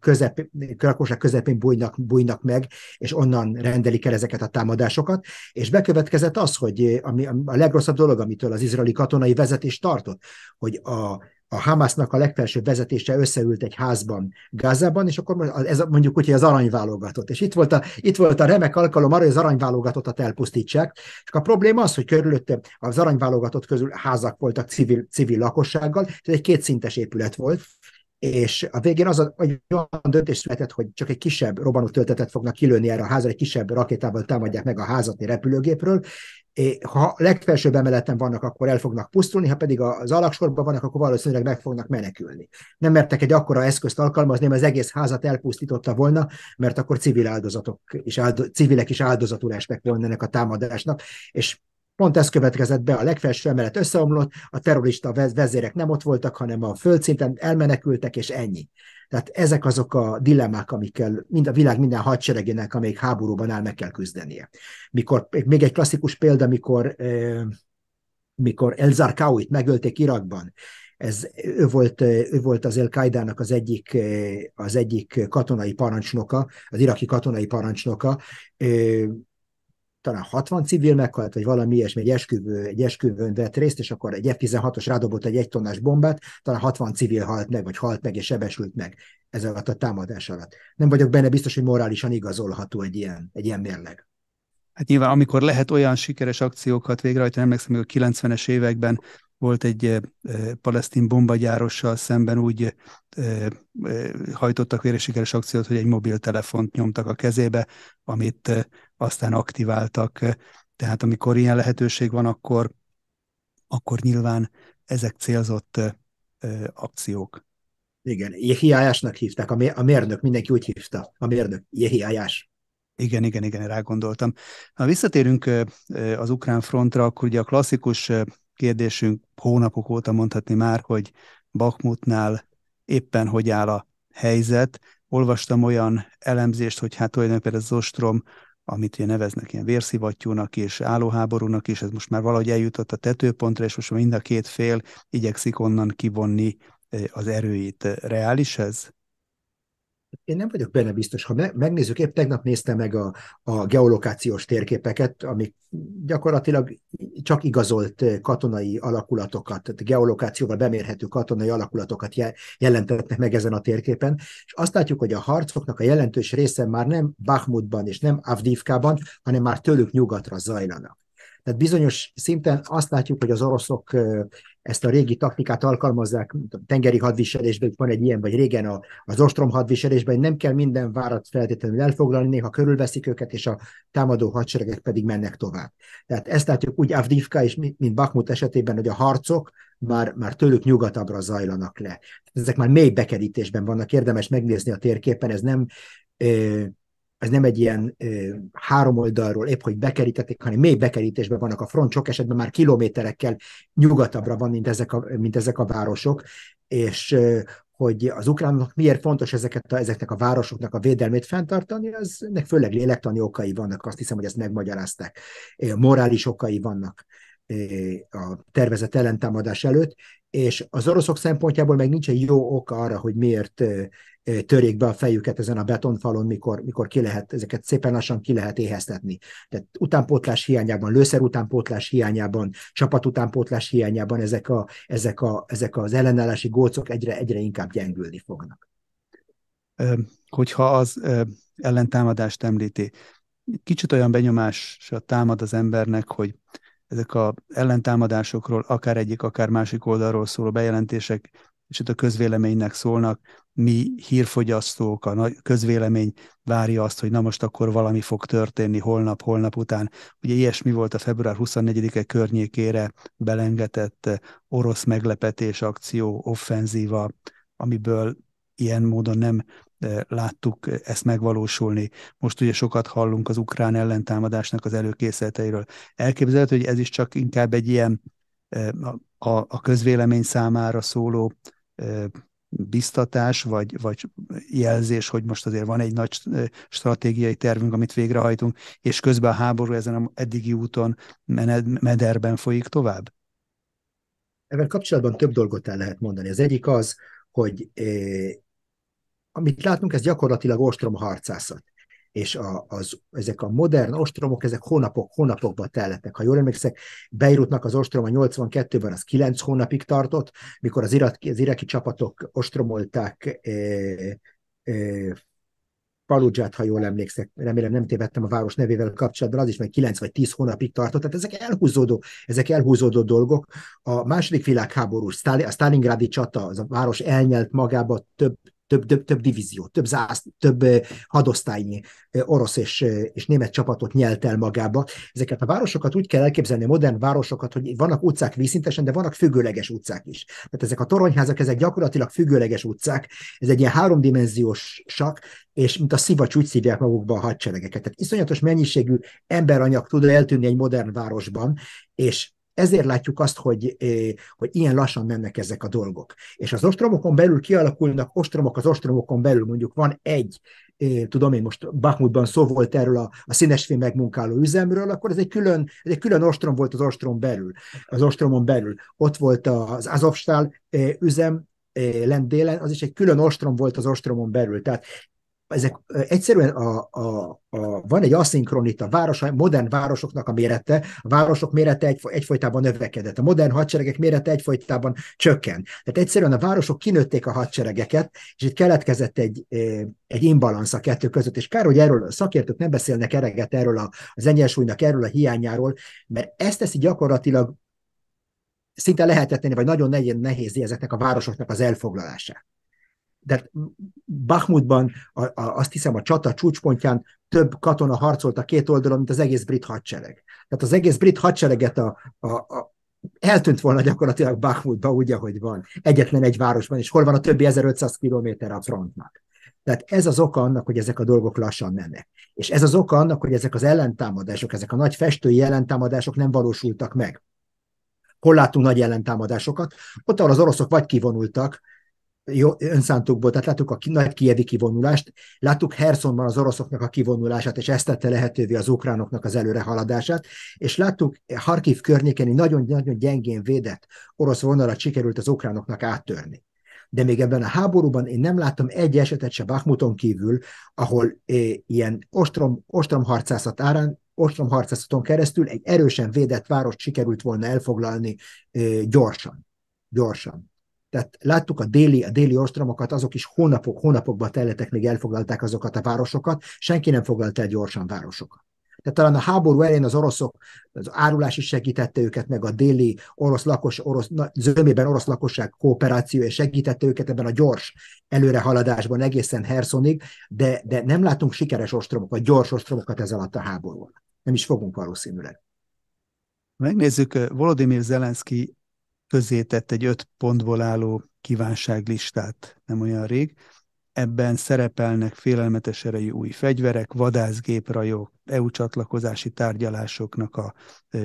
közep, lakosság közepén bújnak, bújnak meg, és onnan rendelik el ezeket a támadásokat, és bekövetkezett az, hogy ami, a legrosszabb dolog, amitől az izraeli katonai vezetés tartott, hogy a a Hamasnak a legfelsőbb vezetése összeült egy házban Gázában, és akkor ez mondjuk úgy, hogy az aranyválogatott. És itt volt a, itt volt a remek alkalom arra, hogy az aranyválogatottat elpusztítsák. És a probléma az, hogy körülötte az aranyválogatott közül házak voltak civil, civil lakossággal, ez egy kétszintes épület volt, és a végén az a, egy olyan döntés született, hogy csak egy kisebb robbanó töltetet fognak kilőni erre a házra, egy kisebb rakétával támadják meg a házat egy repülőgépről, ha legfelsőbb emeleten vannak, akkor el fognak pusztulni, ha pedig az alaksorban vannak, akkor valószínűleg meg fognak menekülni. Nem mertek egy akkora eszközt alkalmazni, mert az egész házat elpusztította volna, mert akkor civil áldozatok is áldo- civilek is áldozatul estek volna ennek a támadásnak, és Pont ez következett be, a legfelső emelet összeomlott, a terrorista vezérek nem ott voltak, hanem a földszinten elmenekültek, és ennyi. Tehát ezek azok a dilemmák, amikkel mind a világ minden hadseregének, amelyik háborúban áll, meg kell küzdenie. Mikor, még egy klasszikus példa, mikor, mikor El Zarqawit megölték Irakban, ez, ő, volt, ő volt az el az egyik, az egyik katonai parancsnoka, az iraki katonai parancsnoka, talán 60 civil meghalt, vagy valami ilyesmi, egy, esküvő, egy esküvőn vett részt, és akkor egy F-16-os rádobott egy egy tonnás bombát, talán 60 civil halt meg, vagy halt meg, és sebesült meg ez alatt a támadás alatt. Nem vagyok benne biztos, hogy morálisan igazolható egy ilyen, egy ilyen mérleg. Hát nyilván, amikor lehet olyan sikeres akciókat végrehajtani, emlékszem, hogy a 90-es években volt egy palesztin bombagyárossal szemben úgy hajtottak végre sikeres akciót, hogy egy mobiltelefont nyomtak a kezébe, amit aztán aktiváltak. Tehát amikor ilyen lehetőség van, akkor, akkor nyilván ezek célzott akciók. Igen, Jehiájásnak hívták, a mérnök, mindenki úgy hívta, a mérnök, Jehiájás. Igen, igen, igen, rá gondoltam. Ha visszatérünk az ukrán frontra, akkor ugye a klasszikus kérdésünk hónapok óta mondhatni már, hogy Bakmutnál éppen hogy áll a helyzet. Olvastam olyan elemzést, hogy hát tulajdonképpen ez ostrom, amit ugye neveznek ilyen vérszivattyúnak és állóháborúnak is, ez most már valahogy eljutott a tetőpontra, és most mind a két fél igyekszik onnan kivonni eh, az erőit. Reális ez? Én nem vagyok benne biztos. Ha megnézzük, épp tegnap néztem meg a, a geolokációs térképeket, amik gyakorlatilag csak igazolt katonai alakulatokat, geolokációval bemérhető katonai alakulatokat jelentetnek meg ezen a térképen, és azt látjuk, hogy a harcoknak a jelentős része már nem Bakhmutban és nem Avdivkában, hanem már tőlük nyugatra zajlanak. Tehát bizonyos szinten azt látjuk, hogy az oroszok ezt a régi taktikát alkalmazzák, tengeri hadviselésben van egy ilyen, vagy régen az ostrom hadviselésben, nem kell minden várat feltétlenül elfoglalni, néha körülveszik őket, és a támadó hadseregek pedig mennek tovább. Tehát ezt látjuk úgy Avdivka és mint Bakmut esetében, hogy a harcok már, már tőlük nyugatabbra zajlanak le. Ezek már mély bekerítésben vannak, érdemes megnézni a térképen, ez nem ez nem egy ilyen ö, három oldalról épp, hogy bekerítették, hanem mély bekerítésben vannak a front, sok esetben már kilométerekkel nyugatabbra van, mint ezek a, mint ezek a városok, és ö, hogy az ukránok miért fontos ezeket a, ezeknek a városoknak a védelmét fenntartani, az ennek főleg lélektani okai vannak, azt hiszem, hogy ezt megmagyarázták. Morális okai vannak a tervezett ellentámadás előtt, és az oroszok szempontjából meg nincs egy jó oka arra, hogy miért törjék be a fejüket ezen a betonfalon, mikor, mikor ki lehet, ezeket szépen lassan ki lehet éheztetni. Tehát utánpótlás hiányában, lőszer utánpótlás hiányában, csapat utánpótlás hiányában ezek, a, ezek, a, ezek az ellenállási gócok egyre, egyre inkább gyengülni fognak. Hogyha az ellentámadást említi, kicsit olyan benyomásra támad az embernek, hogy ezek a ellentámadásokról akár egyik, akár másik oldalról szóló bejelentések és itt a közvéleménynek szólnak, mi hírfogyasztók, a közvélemény várja azt, hogy na most akkor valami fog történni holnap, holnap után. Ugye ilyesmi volt a február 24-e környékére belengetett orosz meglepetés akció, offenzíva, amiből ilyen módon nem láttuk ezt megvalósulni. Most ugye sokat hallunk az ukrán ellentámadásnak az előkészleteiről. Elképzelhető, hogy ez is csak inkább egy ilyen a, a közvélemény számára szóló biztatás, vagy, vagy jelzés, hogy most azért van egy nagy stratégiai tervünk, amit végrehajtunk, és közben a háború ezen a eddigi úton mederben folyik tovább? Ezzel kapcsolatban több dolgot el lehet mondani. Az egyik az, hogy amit látunk, ez gyakorlatilag ostrom harcászat és a, az, ezek a modern ostromok, ezek hónapok, hónapokban tellettek. Ha jól emlékszek, Beirutnak az ostrom a 82-ben az 9 hónapig tartott, mikor az, iraki, az iraki csapatok ostromolták e, e, Paludzsát, ha jól emlékszek, remélem nem tévedtem a város nevével kapcsolatban, az is meg 9 vagy 10 hónapig tartott, tehát ezek elhúzódó, ezek elhúzódó dolgok. A második világháború, a Stalingrádi csata, az a város elnyelt magába több több, több, több divízió, több, zász, több hadosztálynyi orosz és, és német csapatot nyelt el magába. Ezeket a városokat úgy kell elképzelni, modern városokat, hogy vannak utcák vízszintesen, de vannak függőleges utcák is. Tehát ezek a toronyházak, ezek gyakorlatilag függőleges utcák, ez egy ilyen háromdimenziós sak, és mint a szivacs úgy szívják magukba a hadseregeket. Tehát iszonyatos mennyiségű emberanyag tud eltűnni egy modern városban, és ezért látjuk azt, hogy, eh, hogy ilyen lassan mennek ezek a dolgok. És az ostromokon belül kialakulnak ostromok az ostromokon belül, mondjuk van egy, eh, tudom én most Bakhmutban szó volt erről a, a színesfém megmunkáló üzemről, akkor ez egy külön, ez egy külön ostrom volt az ostrom belül, az ostromon belül. Ott volt az Azovstál eh, üzem, lent délen, az is egy külön ostrom volt az ostromon belül. Tehát ezek egyszerűen a, a, a, van egy aszinkronita, város, modern városoknak a mérete, a városok mérete egy, egyfolytában növekedett, a modern hadseregek mérete egyfolytában csökken. Tehát egyszerűen a városok kinőtték a hadseregeket, és itt keletkezett egy, egy imbalansz a kettő között, és kár, hogy erről a szakértők nem beszélnek ereget erről az egyensúlynak, erről a hiányáról, mert ezt teszi gyakorlatilag szinte lehetetlen, vagy nagyon nehéz ezeknek a városoknak az elfoglalását de Bakhmutban a, a, azt hiszem a csata csúcspontján több katona harcolt a két oldalon, mint az egész brit hadsereg. Tehát az egész brit hadsereget a, a, a eltűnt volna gyakorlatilag Bakhmutba úgy, ahogy van. Egyetlen egy városban, és hol van a többi 1500 kilométer a frontnak. Tehát ez az oka annak, hogy ezek a dolgok lassan mennek. És ez az oka annak, hogy ezek az ellentámadások, ezek a nagy festői ellentámadások nem valósultak meg. Hol láttunk nagy ellentámadásokat? Ott, ahol az oroszok vagy kivonultak, jó, önszántukból, tehát láttuk a nagy kievi kivonulást, láttuk Hersonban az oroszoknak a kivonulását, és ezt tette lehetővé az ukránoknak az előrehaladását, és láttuk Harkiv környékeni nagyon-nagyon gyengén védett orosz vonalat sikerült az ukránoknak áttörni. De még ebben a háborúban én nem láttam egy esetet se Bakhmuton kívül, ahol é, ilyen ostrom, ostromharcászat árán ostromharcászaton keresztül egy erősen védett várost sikerült volna elfoglalni é, gyorsan. Gyorsan. Tehát láttuk a déli, a déli ostromokat, azok is hónapok, hónapokban telletek, még elfoglalták azokat a városokat, senki nem foglalt el gyorsan városokat. Tehát talán a háború elején az oroszok, az árulás is segítette őket, meg a déli orosz lakos, orosz, zömében orosz lakosság kooperációja segítette őket ebben a gyors előrehaladásban egészen Hersonig, de, de nem látunk sikeres ostromokat, gyors ostromokat ez alatt a háború. Nem is fogunk valószínűleg. Megnézzük, Volodymyr Zelenszky közé tett egy öt pontból álló kívánságlistát nem olyan rég. Ebben szerepelnek félelmetes erejű új fegyverek, vadászgéprajok, EU csatlakozási tárgyalásoknak a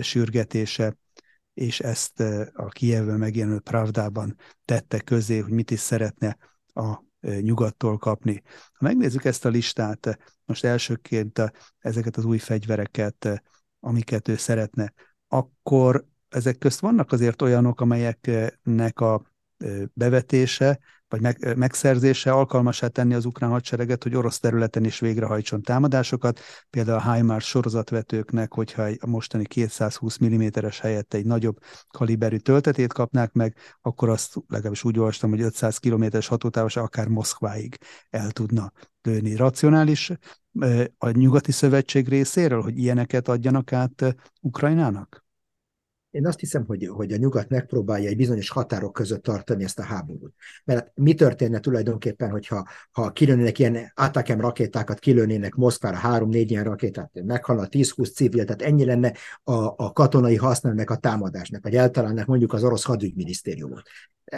sürgetése, és ezt a Kievben megjelenő Pravdában tette közé, hogy mit is szeretne a nyugattól kapni. Ha megnézzük ezt a listát, most elsőként ezeket az új fegyvereket, amiket ő szeretne, akkor ezek közt vannak azért olyanok, amelyeknek a bevetése, vagy meg, megszerzése alkalmasá tenni az ukrán hadsereget, hogy orosz területen is végrehajtson támadásokat, például a HIMARS sorozatvetőknek, hogyha a mostani 220 mm-es helyett egy nagyobb kaliberű töltetét kapnák meg, akkor azt legalábbis úgy olvastam, hogy 500 km-es hatótávos akár Moszkváig el tudna lőni. Racionális a nyugati szövetség részéről, hogy ilyeneket adjanak át Ukrajnának? Én azt hiszem, hogy, hogy a nyugat megpróbálja egy bizonyos határok között tartani ezt a háborút. Mert mi történne tulajdonképpen, hogyha ha kilőnének ilyen Atakem rakétákat, kilőnének Moszkvára három-négy ilyen rakétát, meghalna 10-20 civil, tehát ennyi lenne a, a katonai használnak a támadásnak, vagy eltalálnak mondjuk az orosz hadügyminisztériumot.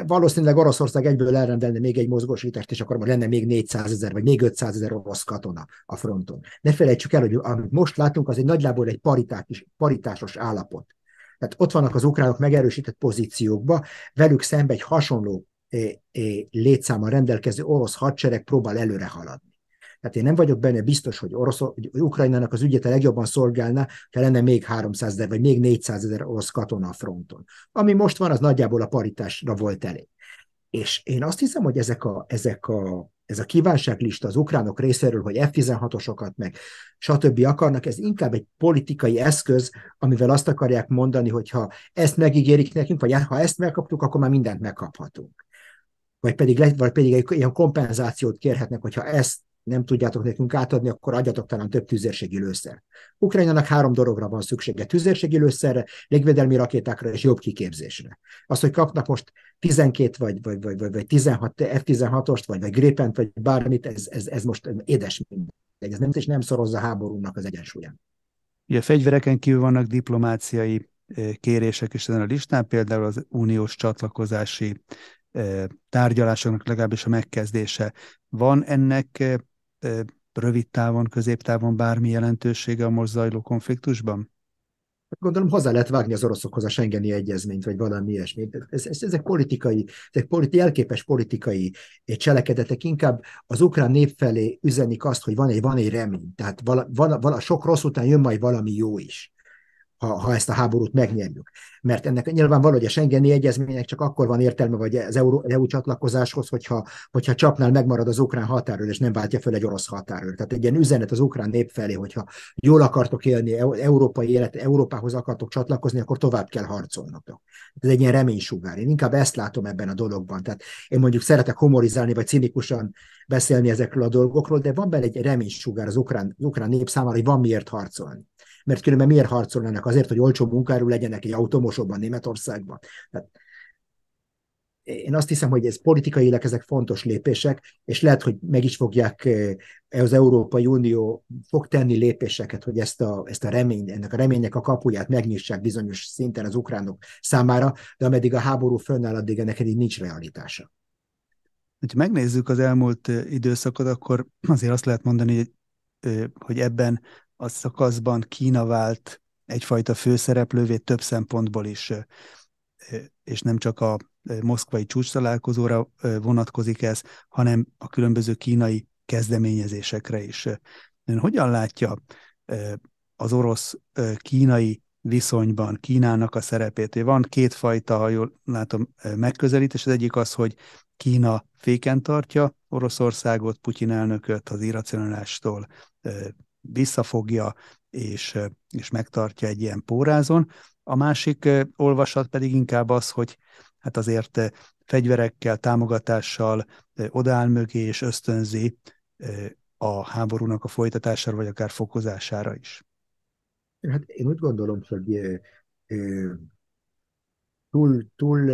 Valószínűleg Oroszország egyből elrendelne még egy mozgósítást, és akkor lenne még 400 ezer, vagy még 500 ezer orosz katona a fronton. Ne felejtsük el, hogy amit most látunk, az egy nagyjából egy paritás, paritásos állapot tehát ott vannak az ukránok megerősített pozíciókba, velük szemben egy hasonló létszámmal rendelkező orosz hadsereg próbál előre haladni. Tehát én nem vagyok benne biztos, hogy, orosz, hogy Ukrajnának az ügyet a legjobban szolgálna, ha lenne még 300 ezer, vagy még 400 ezer orosz katona a fronton. Ami most van, az nagyjából a paritásra volt elég. És én azt hiszem, hogy ezek a, ezek a, ez a kívánságlista az ukránok részéről, hogy F-16-osokat meg stb. akarnak, ez inkább egy politikai eszköz, amivel azt akarják mondani, hogy ha ezt megígérik nekünk, vagy ha ezt megkaptuk, akkor már mindent megkaphatunk. Vagy pedig, vagy pedig egy ilyen kompenzációt kérhetnek, hogyha ezt nem tudjátok nekünk átadni, akkor adjatok talán több tüzérségi lőszer. Ukrajnának három dologra van szüksége. Tüzérségi lőszerre, légvédelmi rakétákra és jobb kiképzésre. Az, hogy kapnak most 12 vagy, vagy, vagy, vagy, vagy 16 F-16-ost, vagy, vagy Gripent, vagy bármit, ez, ez, ez most édes mindegy. Ez nem, és nem szorozza háborúnak az egyensúlyán. Ugye a fegyvereken kívül vannak diplomáciai eh, kérések is ezen a listán, például az uniós csatlakozási eh, tárgyalásoknak legalábbis a megkezdése. Van ennek eh, rövid távon, középtávon bármi jelentősége a most zajló konfliktusban? Gondolom hozzá lehet vágni az oroszokhoz a Schengeni egyezményt, vagy valami ilyesmi. Ez, ez, ezek politikai, ezek politi, elképes politikai cselekedetek, inkább az ukrán nép felé üzenik azt, hogy van egy, van egy remény. Tehát vala, vala, vala, sok rossz után jön majd valami jó is ha, ha ezt a háborút megnyerjük. Mert ennek nyilvánvaló, hogy a Schengeni egyezménynek csak akkor van értelme, vagy az EU, EU csatlakozáshoz, hogyha, hogyha csapnál megmarad az ukrán határőr, és nem váltja fel egy orosz határőr. Tehát egy ilyen üzenet az ukrán nép felé, hogyha jól akartok élni, európai élet, Európához akartok csatlakozni, akkor tovább kell harcolnotok. Ez egy ilyen reménysugár. Én inkább ezt látom ebben a dologban. Tehát én mondjuk szeretek humorizálni, vagy cinikusan beszélni ezekről a dolgokról, de van benne egy reménysugár az ukrán, az ukrán nép számára, hogy van miért harcolni mert különben miért harcolnának? Azért, hogy olcsó munkáról legyenek egy automosokban Németországban. Tehát én azt hiszem, hogy ez politikailag ezek fontos lépések, és lehet, hogy meg is fogják eh, az Európai Unió fog tenni lépéseket, hogy ezt a, ezt a remény, ennek a reménynek a kapuját megnyissák bizonyos szinten az ukránok számára, de ameddig a háború fönnáll, addig ennek így nincs realitása. Ha megnézzük az elmúlt eh, időszakot, akkor azért azt lehet mondani, hogy, eh, hogy ebben a szakaszban Kína vált egyfajta főszereplővé több szempontból is, és nem csak a moszkvai csúcs találkozóra vonatkozik ez, hanem a különböző kínai kezdeményezésekre is. Ön hogyan látja az orosz-kínai viszonyban Kínának a szerepét? Van kétfajta, ha jól látom, megközelítés. Az egyik az, hogy Kína féken tartja Oroszországot, Putyin elnököt az irracionálástól visszafogja és, és megtartja egy ilyen pórázon. A másik olvasat pedig inkább az, hogy hát azért fegyverekkel, támogatással odáll mögé és ösztönzi a háborúnak a folytatására, vagy akár fokozására is. Hát én úgy gondolom, hogy túl, túl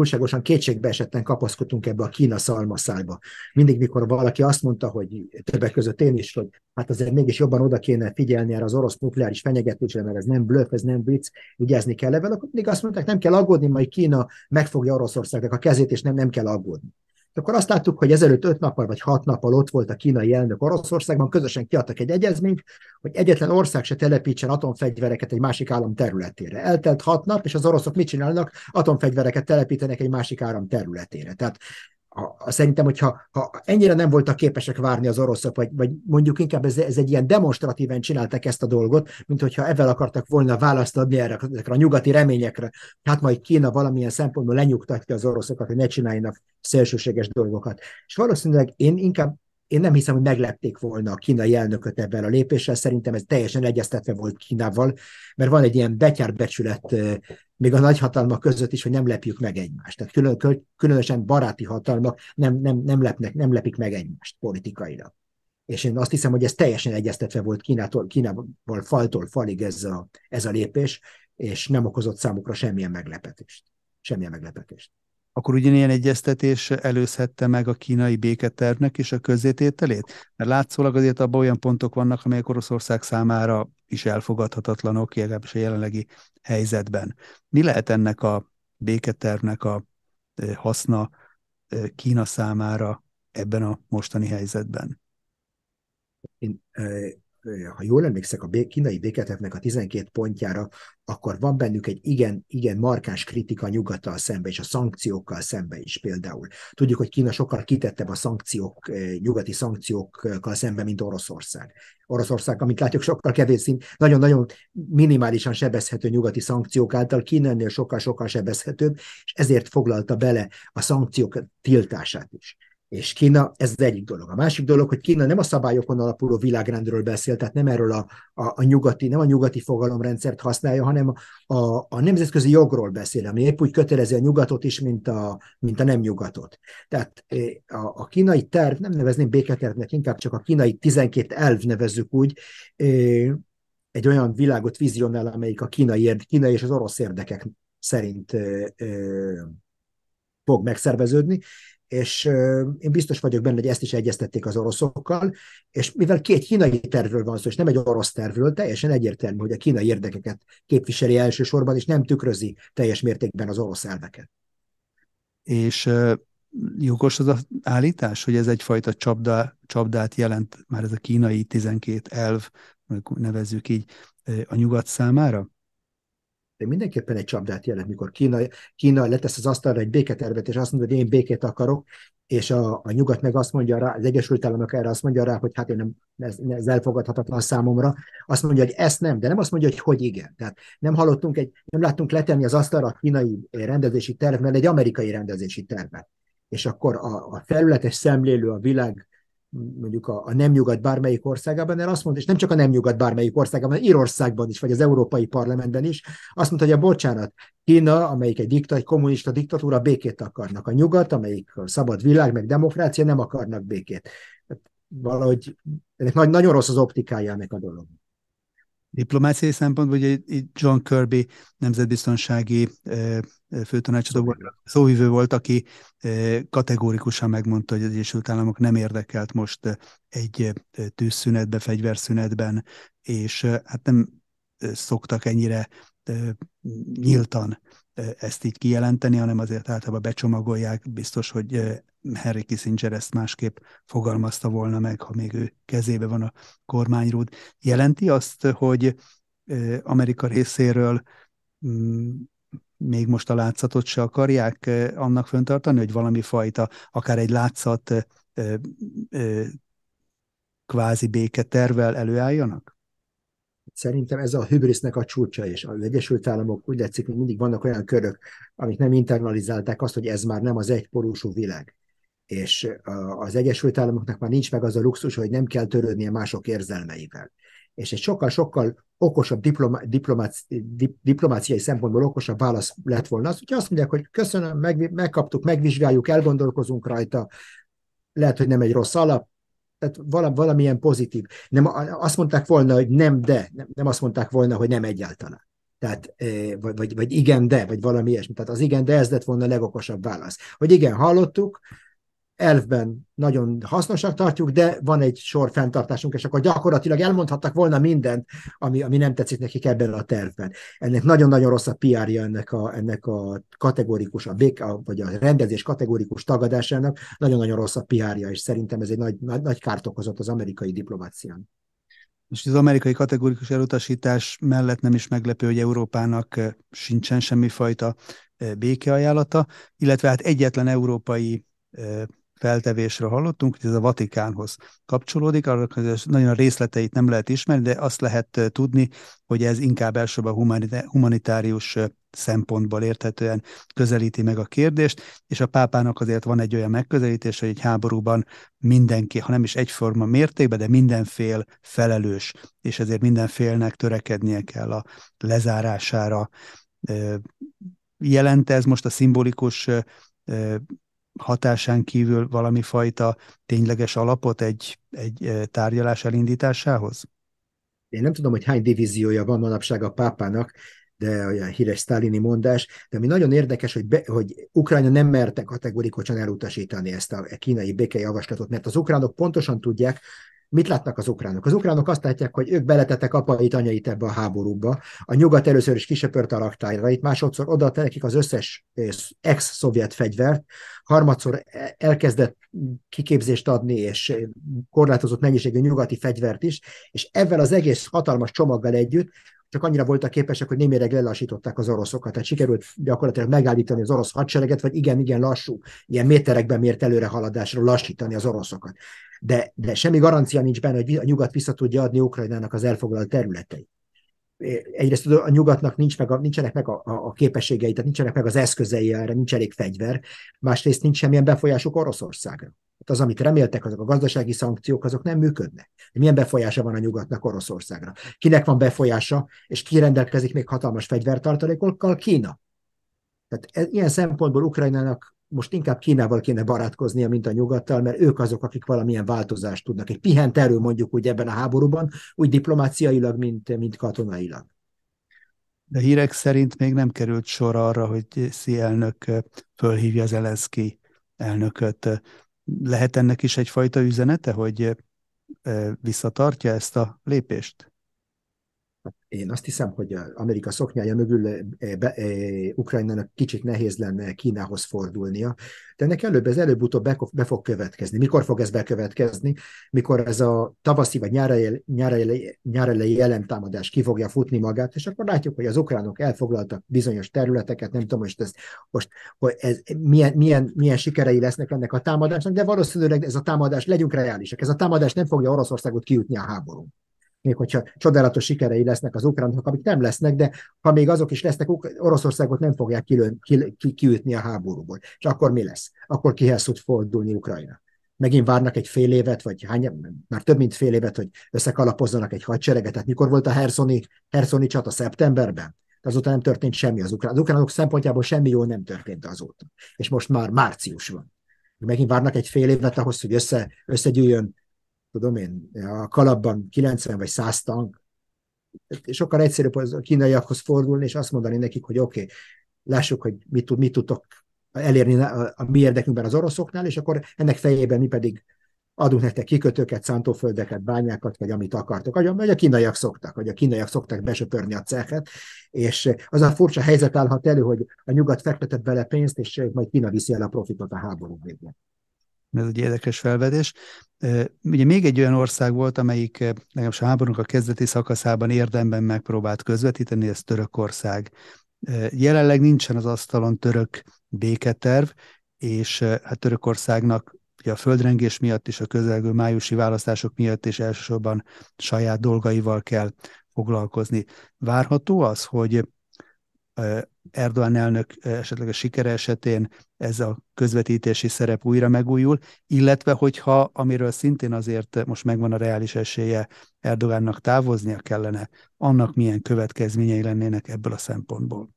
túlságosan kétségbe esetten kapaszkodtunk ebbe a Kína szalmaszálba. Mindig, mikor valaki azt mondta, hogy többek között én is, hogy hát azért mégis jobban oda kéne figyelni erre az orosz nukleáris fenyegetésre, mert ez nem blöff, ez nem vicc, vigyázni kell ebben, akkor mindig azt mondták, nem kell aggódni, majd Kína megfogja Oroszországnak a kezét, és nem, nem kell aggódni akkor azt láttuk, hogy ezelőtt öt nappal vagy hat nappal ott volt a kínai elnök Oroszországban, közösen kiadtak egy egyezményt, hogy egyetlen ország se telepítsen atomfegyvereket egy másik állam területére. Eltelt hat nap, és az oroszok mit csinálnak? Atomfegyvereket telepítenek egy másik állam területére. Tehát a, szerintem, hogyha ha ennyire nem voltak képesek várni az oroszok, vagy, vagy mondjuk inkább ez, ez egy ilyen demonstratíven csináltak ezt a dolgot, mint hogyha ezzel akartak volna választ adni erre, ezekre a nyugati reményekre. Hát majd Kína valamilyen szempontból lenyugtatja az oroszokat, hogy ne csináljanak szélsőséges dolgokat. És valószínűleg én inkább én nem hiszem, hogy meglepték volna a kínai elnököt ebben a lépéssel, szerintem ez teljesen egyeztetve volt Kínával, mert van egy ilyen betyárbecsület még a nagyhatalmak között is, hogy nem lepjük meg egymást. Tehát külön, különösen baráti hatalmak nem, nem, nem, lepnek, nem lepik meg egymást politikailag. És én azt hiszem, hogy ez teljesen egyeztetve volt Kínától, Kínával faltól falig ez a, ez a lépés, és nem okozott számukra semmilyen meglepetést. Semmilyen meglepetést akkor ugyanilyen egyeztetés előzhette meg a kínai béketervnek is a közzétételét? Mert látszólag azért abban olyan pontok vannak, amelyek Oroszország számára is elfogadhatatlanok, legalábbis a jelenlegi helyzetben. Mi lehet ennek a béketervnek a haszna Kína számára ebben a mostani helyzetben? Én ha jól emlékszek, a kínai béketetnek a 12 pontjára, akkor van bennük egy igen, igen markáns kritika nyugattal szembe, és a szankciókkal szembe is például. Tudjuk, hogy Kína sokkal kitettebb a szankciók, nyugati szankciókkal szembe, mint Oroszország. Oroszország, amit látjuk, sokkal kevés szint, nagyon-nagyon minimálisan sebezhető nyugati szankciók által, Kína ennél sokkal-sokkal sebezhetőbb, és ezért foglalta bele a szankciók tiltását is. És Kína, ez az egyik dolog. A másik dolog, hogy Kína nem a szabályokon alapuló világrendről beszél, tehát nem erről a, a, a nyugati, nem a nyugati fogalomrendszert használja, hanem a, a nemzetközi jogról beszél, ami épp úgy kötelezi a nyugatot is, mint a, mint a nem nyugatot. Tehát eh, a, a kínai terv, nem nevezném béketervnek, inkább csak a kínai 12 elv nevezzük úgy, egy olyan világot vizionál, amelyik a kínai, kínai és az orosz érdekek szerint fog megszerveződni, és én biztos vagyok benne, hogy ezt is egyeztették az oroszokkal, és mivel két kínai tervről van szó, és nem egy orosz tervről, teljesen egyértelmű, hogy a kínai érdekeket képviseli elsősorban, és nem tükrözi teljes mértékben az orosz elveket. És jogos az az állítás, hogy ez egyfajta csapda, csapdát jelent, már ez a kínai 12 elv, nevezzük így, a nyugat számára? De mindenképpen egy csapdát jelent, mikor Kína, Kína letesz az asztalra egy béketervet, és azt mondja, hogy én békét akarok, és a, a nyugat meg azt mondja rá, az Egyesült Államok erre azt mondja rá, hogy hát én nem, ez, ez elfogadhatatlan számomra, azt mondja, hogy ezt nem, de nem azt mondja, hogy hogy igen. Tehát nem hallottunk egy, nem láttunk letenni az asztalra a kínai rendezési tervet, egy amerikai rendezési tervet. És akkor a, a felületes szemlélő a világ mondjuk a, a nem nyugat bármelyik országában, de azt mondta, és nem csak a nem nyugat bármelyik országában, hanem Írországban is, vagy az Európai Parlamentben is, azt mondta, hogy a bocsánat, Kína, amelyik egy, dikta, egy kommunista diktatúra, békét akarnak. A nyugat, amelyik a szabad világ, meg demokrácia, nem akarnak békét. Valahogy ennek nagyon rossz az optikája ennek a dolog diplomáciai szempontból, hogy John Kirby nemzetbiztonsági főtanácsadó volt, szóvivő volt, aki kategórikusan megmondta, hogy az Egyesült Államok nem érdekelt most egy tűzszünetbe, fegyverszünetben, és hát nem szoktak ennyire nyíltan ezt így kijelenteni, hanem azért általában becsomagolják. Biztos, hogy Harry Kissinger ezt másképp fogalmazta volna meg, ha még ő kezébe van a kormányrúd. Jelenti azt, hogy Amerika részéről mm, még most a látszatot se akarják annak föntartani, hogy valami fajta, akár egy látszat kvázi béketervel előálljanak? Szerintem ez a hübrisznek a csúcsa, és az Egyesült Államok úgy látszik, hogy mindig vannak olyan körök, amik nem internalizálták azt, hogy ez már nem az egyporúsú világ. És az Egyesült Államoknak már nincs meg az a luxus, hogy nem kell törődnie mások érzelmeivel. És egy sokkal-sokkal okosabb diploma, diplomáci, diplomáciai szempontból okosabb válasz lett volna az, hogy azt mondják, hogy köszönöm, meg, megkaptuk, megvizsgáljuk, elgondolkozunk rajta, lehet, hogy nem egy rossz alap, tehát valamilyen pozitív. Nem, azt mondták volna, hogy nem, de, nem, nem azt mondták volna, hogy nem egyáltalán. Tehát, vagy, vagy, vagy igen, de, vagy valami ilyesmi. Tehát az igen, de ez lett volna a legokosabb válasz. Hogy igen, hallottuk, elfben nagyon hasznosak tartjuk, de van egy sor fenntartásunk, és akkor gyakorlatilag elmondhattak volna mindent, ami, ami nem tetszik nekik ebben a tervben. Ennek nagyon-nagyon rossz a PR-ja ennek a, ennek a kategórikus, a bék, vagy a rendezés kategórikus tagadásának, nagyon-nagyon rossz a PR-ja, és szerintem ez egy nagy, nagy, nagy kárt okozott az amerikai diplomácián. És az amerikai kategórikus elutasítás mellett nem is meglepő, hogy Európának eh, sincsen semmifajta eh, békeajánlata, illetve hát egyetlen európai eh, feltevésről hallottunk, hogy ez a Vatikánhoz kapcsolódik, arra nagyon a részleteit nem lehet ismerni, de azt lehet tudni, hogy ez inkább elsősorban humanitárius szempontból érthetően közelíti meg a kérdést, és a pápának azért van egy olyan megközelítés, hogy egy háborúban mindenki, ha nem is egyforma mértékben, de mindenfél felelős, és ezért mindenfélnek törekednie kell a lezárására. Jelent ez most a szimbolikus hatásán kívül valami fajta tényleges alapot egy, egy tárgyalás elindításához? Én nem tudom, hogy hány divíziója van manapság a pápának, de olyan híres sztálini mondás, de ami nagyon érdekes, hogy, be, hogy Ukrajna nem merte kategorikusan elutasítani ezt a kínai békejavaslatot, mert az ukránok pontosan tudják, Mit látnak az ukránok? Az ukránok azt látják, hogy ők beletettek apait, anyait ebbe a háborúba. A nyugat először is kisöpörte a raktárait, másodszor odaadta nekik az összes eh, ex-szovjet fegyvert, harmadszor elkezdett kiképzést adni, és korlátozott mennyiségű nyugati fegyvert is, és ezzel az egész hatalmas csomaggal együtt csak annyira voltak képesek, hogy némileg lelassították az oroszokat. Tehát sikerült gyakorlatilag megállítani az orosz hadsereget, vagy igen, igen lassú, ilyen méterekben mért előrehaladásra lassítani az oroszokat. De, de semmi garancia nincs benne, hogy a nyugat vissza tudja adni Ukrajnának az elfoglalt területeit. Egyrészt a nyugatnak nincs meg a, nincsenek meg a, a képességei, tehát nincsenek meg az eszközei erre, nincs elég fegyver, másrészt nincs semmilyen befolyásuk Oroszországra. Hát az, amit reméltek, azok a gazdasági szankciók, azok nem működnek. Milyen befolyása van a nyugatnak Oroszországra? Kinek van befolyása, és ki rendelkezik még hatalmas fegyvertartalékokkal? Kína. Tehát ez, ilyen szempontból Ukrajnának most inkább Kínával kéne barátkoznia, mint a nyugattal, mert ők azok, akik valamilyen változást tudnak. Egy pihent erő mondjuk úgy ebben a háborúban, úgy diplomáciailag, mint, mint katonailag. De hírek szerint még nem került sor arra, hogy Szi elnök fölhívja Zelenszky elnököt lehet ennek is egyfajta üzenete, hogy visszatartja ezt a lépést? Én azt hiszem, hogy Amerika szoknyája mögül e, be, e, Ukrajnának kicsit nehéz lenne Kínához fordulnia, de ennek előbb, ez előbb-utóbb be, fog következni. Mikor fog ez bekövetkezni? Mikor ez a tavaszi vagy nyár elejé jelentámadás ki fogja futni magát, és akkor látjuk, hogy az ukránok elfoglaltak bizonyos területeket, nem tudom, most ez, most, hogy ez milyen, milyen, milyen sikerei lesznek ennek a támadásnak, de valószínűleg ez a támadás, legyünk reálisak, ez a támadás nem fogja Oroszországot kiütni a háborún még hogyha csodálatos sikerei lesznek az ukránoknak, amik nem lesznek, de ha még azok is lesznek, Oroszországot nem fogják kilőn, ki, ki, kiütni a háborúból. És akkor mi lesz? Akkor kihez tud fordulni Ukrajna? Megint várnak egy fél évet, vagy hány, már több mint fél évet, hogy összekalapozzanak egy hadsereget. Tehát mikor volt a Herszoni, Herszoni csata? Szeptemberben? Azóta nem történt semmi az ukrán. Az ukránok szempontjából semmi jó nem történt azóta. És most már március van. Megint várnak egy fél évet ahhoz, hogy össze, összegyűjjön tudom én, a kalapban 90 vagy 100 tank, sokkal egyszerűbb az a kínaiakhoz fordulni, és azt mondani nekik, hogy oké, okay, lássuk, hogy mit, tud, mit tudtok elérni a, a mi érdekünkben az oroszoknál, és akkor ennek fejében mi pedig adunk nektek kikötőket, szántóföldeket, bányákat, vagy amit akartok. Vagy a kínaiak szoktak, vagy a kínaiak szoktak besöpörni a cechet, és az a furcsa helyzet állhat elő, hogy a nyugat fektetett bele pénzt, és majd Kína viszi el a profitot a háború végén ez egy érdekes felvedés. Ugye még egy olyan ország volt, amelyik legalábbis a háborúnak a kezdeti szakaszában érdemben megpróbált közvetíteni, ez Törökország. Jelenleg nincsen az asztalon török béketerv, és hát Törökországnak ugye a földrengés miatt és a közelgő májusi választások miatt és elsősorban saját dolgaival kell foglalkozni. Várható az, hogy Erdoğan elnök a sikere esetén ez a közvetítési szerep újra megújul, illetve hogyha, amiről szintén azért most megvan a reális esélye, Erdogannak távoznia kellene, annak milyen következményei lennének ebből a szempontból.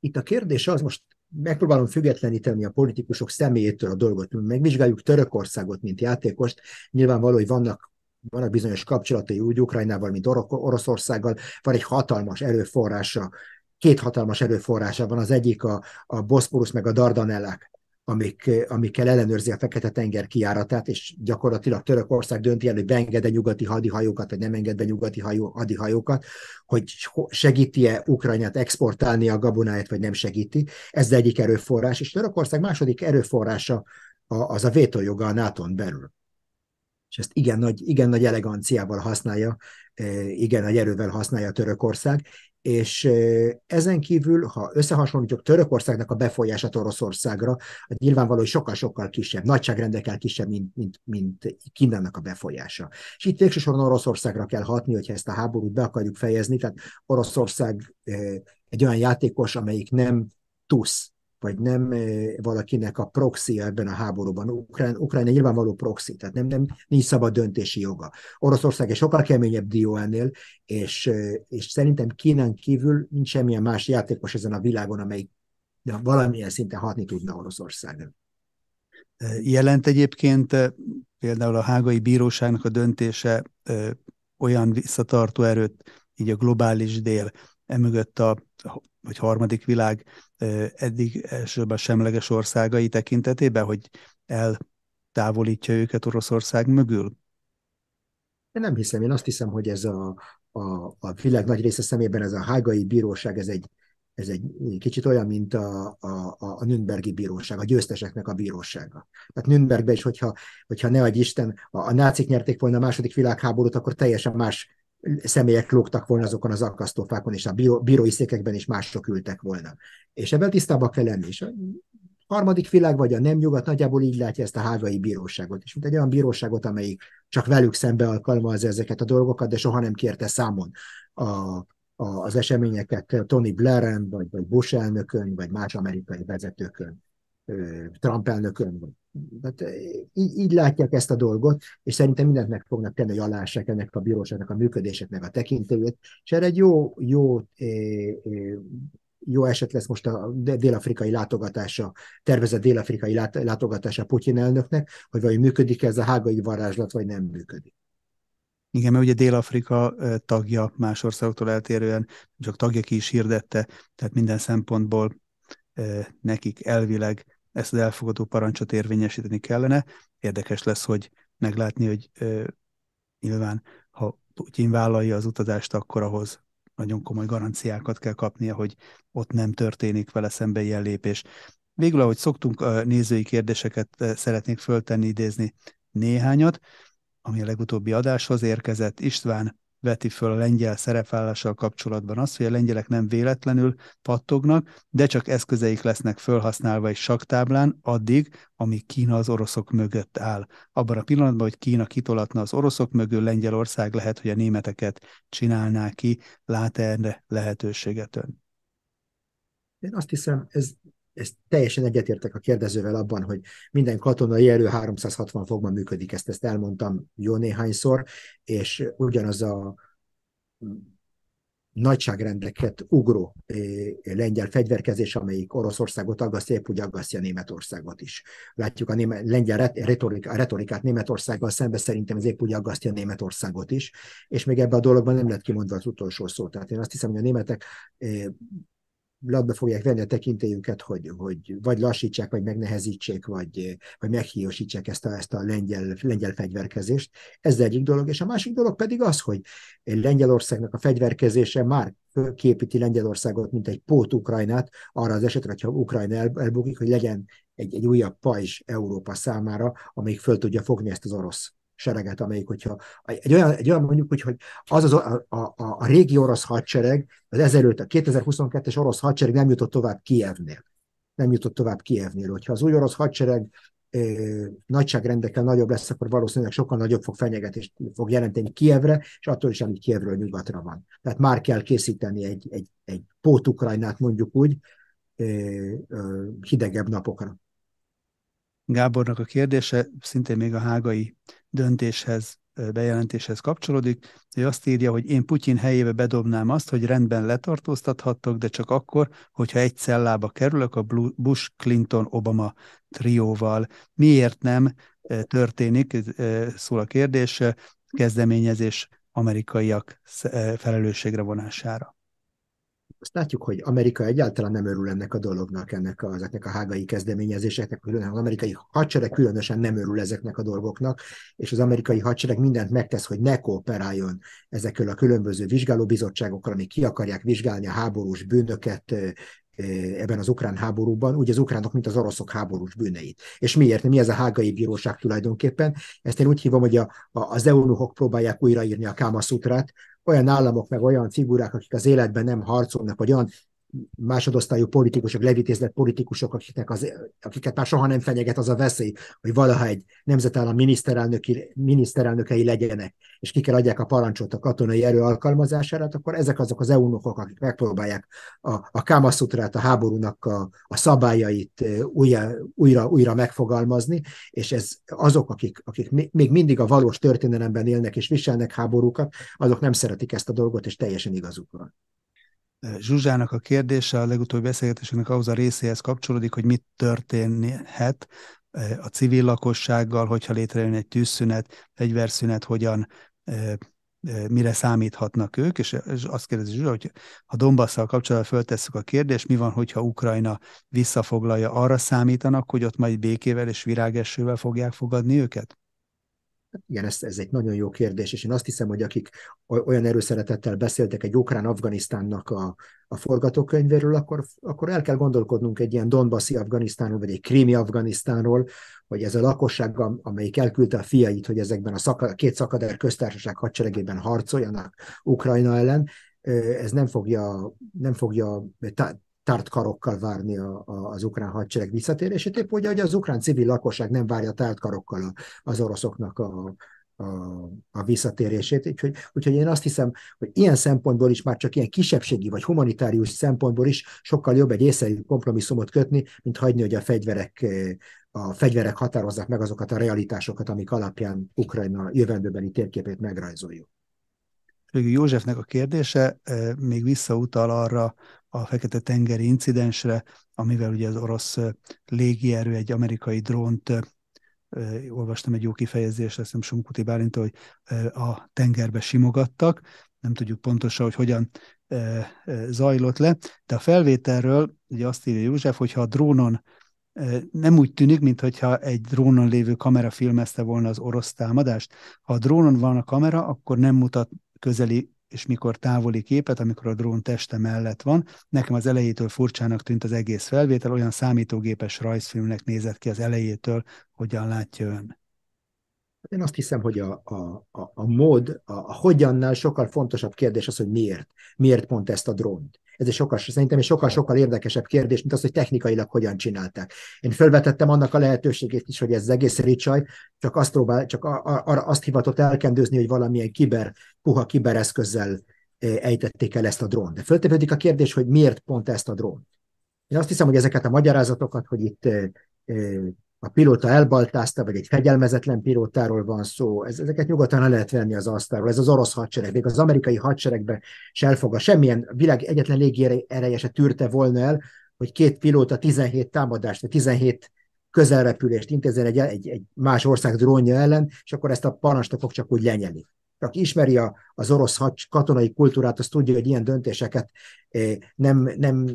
Itt a kérdés az, most megpróbálom függetleníteni a politikusok személyétől a dolgot. Megvizsgáljuk Törökországot, mint játékost. Nyilvánvaló, hogy vannak vannak bizonyos kapcsolatai úgy Ukrajnával, mint Oroszországgal, van egy hatalmas erőforrása két hatalmas erőforrása van, az egyik a, a Boszporusz meg a Dardanellák, amik, amikkel ellenőrzi a Fekete-tenger kiáratát, és gyakorlatilag Törökország dönti el, hogy beenged-e nyugati hadihajókat, vagy nem enged be nyugati hajó, hadihajókat, hogy segíti-e Ukrajnát exportálni a gabonáját, vagy nem segíti. Ez egyik erőforrás, és Törökország második erőforrása az a vétójoga a NATO-n belül. És ezt igen nagy, igen nagy eleganciával használja, eh, igen nagy erővel használja Törökország, és ezen kívül, ha összehasonlítjuk Törökországnak a befolyását Oroszországra, az nyilvánvaló, hogy sokkal-sokkal kisebb, nagyságrendekkel kisebb, mint, mint, mint Kínának a befolyása. És itt végsősorban Oroszországra kell hatni, hogyha ezt a háborút be akarjuk fejezni, tehát Oroszország egy olyan játékos, amelyik nem tusz, vagy nem valakinek a proxy ebben a háborúban. Ukrán, Ukrajna nyilvánvaló proxy, tehát nem, nem, nincs szabad döntési joga. Oroszország egy sokkal keményebb dió ennél, és, és szerintem Kínán kívül nincs semmilyen más játékos ezen a világon, amelyik de valamilyen szinten hatni tudna Oroszországra. Jelent egyébként például a hágai bíróságnak a döntése olyan visszatartó erőt, így a globális dél, emögött a vagy harmadik világ eddig elsősorban semleges országai tekintetében, hogy eltávolítja őket Oroszország mögül? Én nem hiszem, én azt hiszem, hogy ez a, a, a világ nagy része szemében ez a hágai bíróság, ez egy, ez egy kicsit olyan, mint a, a, a Nürnbergi bíróság, a győzteseknek a bírósága. Tehát Nürnbergben is, hogyha, hogyha ne adj Isten, a, a nácik nyerték volna a második világháborút, akkor teljesen más személyek lógtak volna azokon az akasztófákon, és a bíró, bírói székekben is mások ültek volna. És ebben tisztában kell lenni. És a harmadik világ, vagy a nem nyugat nagyjából így látja ezt a hágai bíróságot. És mint egy olyan bíróságot, amelyik csak velük szembe alkalmazza ezeket a dolgokat, de soha nem kérte számon a, a, az eseményeket Tony Blairen, vagy, vagy Bush elnökön, vagy más amerikai vezetőkön, Trump elnökön, vagy tehát így, így látják ezt a dolgot, és szerintem mindent meg fognak tenni, hogy alássák ennek a bíróságnak a működéseknek a tekintélyét, és erre egy jó, jó, jó eset lesz most a dél-afrikai látogatása, tervezett dél-afrikai látogatása Putyin elnöknek, hogy vagy működik ez a hágai varázslat, vagy nem működik. Igen, mert ugye Dél-Afrika tagja más országoktól eltérően, csak tagja ki is hirdette, tehát minden szempontból nekik elvileg ezt az elfogadó parancsot érvényesíteni kellene. Érdekes lesz, hogy meglátni, hogy ö, nyilván, ha Putyin vállalja az utazást, akkor ahhoz nagyon komoly garanciákat kell kapnia, hogy ott nem történik vele szembe ilyen lépés. Végül, ahogy szoktunk, nézői kérdéseket szeretnék föltenni, idézni néhányat, ami a legutóbbi adáshoz érkezett. István veti föl a lengyel szerepvállással kapcsolatban azt, hogy a lengyelek nem véletlenül pattognak, de csak eszközeik lesznek felhasználva egy saktáblán addig, amíg Kína az oroszok mögött áll. Abban a pillanatban, hogy Kína kitolatna az oroszok mögül, Lengyelország lehet, hogy a németeket csinálná ki. Lát erre lehetőséget ön? Én azt hiszem, ez ez teljesen egyetértek a kérdezővel abban, hogy minden katonai erő 360 fokban működik, ezt, ezt elmondtam jó néhányszor, és ugyanaz a nagyságrendeket ugró lengyel fegyverkezés, amelyik Oroszországot aggasztja, épp úgy aggasztja Németországot is. Látjuk a német, lengyel retorik, a retorikát Németországgal szembe, szerintem ez épp úgy aggasztja Németországot is, és még ebben a dologban nem lett kimondva az utolsó szó. Tehát én azt hiszem, hogy a németek latba fogják venni a tekintélyüket, hogy, hogy vagy lassítsák, vagy megnehezítsék, vagy, vagy meghiúsítsák ezt a, ezt a lengyel, lengyel fegyverkezést. Ez egyik dolog. És a másik dolog pedig az, hogy Lengyelországnak a fegyverkezése már képíti Lengyelországot, mint egy pót Ukrajnát, arra az esetre, hogyha Ukrajna el, elbukik, hogy legyen egy, egy újabb pajzs Európa számára, amelyik föl tudja fogni ezt az orosz sereget, amelyik, hogyha egy olyan, egy olyan mondjuk, hogy, hogy az, az a, a, a, régi orosz hadsereg, az ezelőtt a 2022-es orosz hadsereg nem jutott tovább Kievnél. Nem jutott tovább Kievnél. Hogyha az új orosz hadsereg nagyságrendekkel nagyobb lesz, akkor valószínűleg sokkal nagyobb fog fenyegetést fog jelenteni Kievre, és attól is, amit Kievről nyugatra van. Tehát már kell készíteni egy, egy, egy pót-Ukrajnát mondjuk úgy, hidegebb napokra. Gábornak a kérdése szintén még a hágai döntéshez, bejelentéshez kapcsolódik, hogy azt írja, hogy én Putyin helyébe bedobnám azt, hogy rendben letartóztathattok, de csak akkor, hogyha egy cellába kerülök a Bush-Clinton-Obama trióval. Miért nem történik, szól a kérdés, kezdeményezés amerikaiak felelősségre vonására? Azt látjuk, hogy Amerika egyáltalán nem örül ennek a dolognak, ennek a, ezeknek a hágai kezdeményezéseknek, az amerikai hadsereg különösen nem örül ezeknek a dolgoknak, és az amerikai hadsereg mindent megtesz, hogy ne kooperáljon ezekkel a különböző vizsgálóbizottságokkal, amik ki akarják vizsgálni a háborús bűnöket, ebben az ukrán háborúban, úgy az ukránok, mint az oroszok háborús bűneit. És miért? Mi ez a hágai bíróság tulajdonképpen? Ezt én úgy hívom, hogy a, a, az eunuchok próbálják újraírni a Kámaszutrát, olyan államok, meg olyan figurák, akik az életben nem harcolnak, vagy olyan másodosztályú politikusok, levitézlet politikusok, akiknek az, akiket már soha nem fenyeget az a veszély, hogy valaha egy nemzetállam miniszterelnöki, miniszterelnökei legyenek, és ki kell adják a parancsot a katonai erő alkalmazására, hát akkor ezek azok az eunokok, akik megpróbálják a, a kámaszutrát, a háborúnak a, a szabályait újra, újra, újra megfogalmazni, és ez azok, akik, akik még mindig a valós történelemben élnek és viselnek háborúkat, azok nem szeretik ezt a dolgot, és teljesen igazuk van. Zsuzsának a kérdése a legutóbbi beszélgetésünknek ahhoz a részéhez kapcsolódik, hogy mit történhet a civil lakossággal, hogyha létrejön egy tűzszünet, fegyverszünet, hogyan mire számíthatnak ők, és azt kérdezi Zsuzsa, hogy ha Donbasszal kapcsolatban föltesszük a kérdést, mi van, hogyha Ukrajna visszafoglalja, arra számítanak, hogy ott majd békével és virágesővel fogják fogadni őket? Igen, ez, ez egy nagyon jó kérdés, és én azt hiszem, hogy akik olyan erőszeretettel beszéltek egy ukrán-Afganisztánnak a, a forgatókönyvéről, akkor, akkor el kell gondolkodnunk egy ilyen Donbassi Afganisztánról, vagy egy krími Afganisztánról, hogy ez a lakosság, amelyik elküldte a fiait, hogy ezekben a szaka, két szakader köztársaság hadseregében harcoljanak Ukrajna ellen, ez nem fogja, nem fogja tárt karokkal várni a, a, az ukrán hadsereg visszatérését, épp úgy, hogy az ukrán civil lakosság nem várja tárt karokkal az oroszoknak a, a, a visszatérését. Úgyhogy, úgyhogy én azt hiszem, hogy ilyen szempontból is már csak ilyen kisebbségi vagy humanitárius szempontból is sokkal jobb egy észszerű kompromisszumot kötni, mint hagyni, hogy a fegyverek, a fegyverek határozzák meg azokat a realitásokat, amik alapján Ukrajna jövendőbeli térképét megrajzoljuk. Józsefnek a kérdése még visszautal arra a Fekete-tengeri incidensre, amivel ugye az orosz légierő egy amerikai drónt olvastam egy jó kifejezést, azt hiszem Sumkuti Bálint, hogy a tengerbe simogattak, nem tudjuk pontosan, hogy hogyan zajlott le, de a felvételről ugye azt írja József, hogyha a drónon nem úgy tűnik, mintha egy drónon lévő kamera filmezte volna az orosz támadást. Ha a drónon van a kamera, akkor nem mutat közeli és mikor távoli képet, amikor a drón teste mellett van. Nekem az elejétől furcsának tűnt az egész felvétel, olyan számítógépes rajzfilmnek nézett ki az elejétől, hogyan látja ön. Én azt hiszem, hogy a, a, a, a mód, a, a hogyannál sokkal fontosabb kérdés az, hogy miért. Miért pont ezt a drónt? Ez egy sokkal, szerintem egy sokkal-sokkal érdekesebb kérdés, mint az, hogy technikailag hogyan csinálták. Én felvetettem annak a lehetőségét is, hogy ez egész ricsaj csak azt, próbál, csak arra azt hivatott elkendőzni, hogy valamilyen kiber, puha kibereszközzel ejtették el ezt a drón. De föltevődik a kérdés, hogy miért pont ezt a drón. Én azt hiszem, hogy ezeket a magyarázatokat, hogy itt a pilóta elbaltázta, vagy egy fegyelmezetlen pilótáról van szó, ez, ezeket nyugodtan le lehet venni az asztalról. Ez az orosz hadsereg, még az amerikai hadseregbe se elfog. Semmilyen világ egyetlen légiereje se tűrte volna el, hogy két pilóta 17 támadást, vagy 17 közelrepülést intézzen egy, egy, egy más ország drónja ellen, és akkor ezt a parancsnokok csak úgy lenyelik aki ismeri a, az orosz hads, katonai kultúrát, az tudja, hogy ilyen döntéseket eh, nem, nem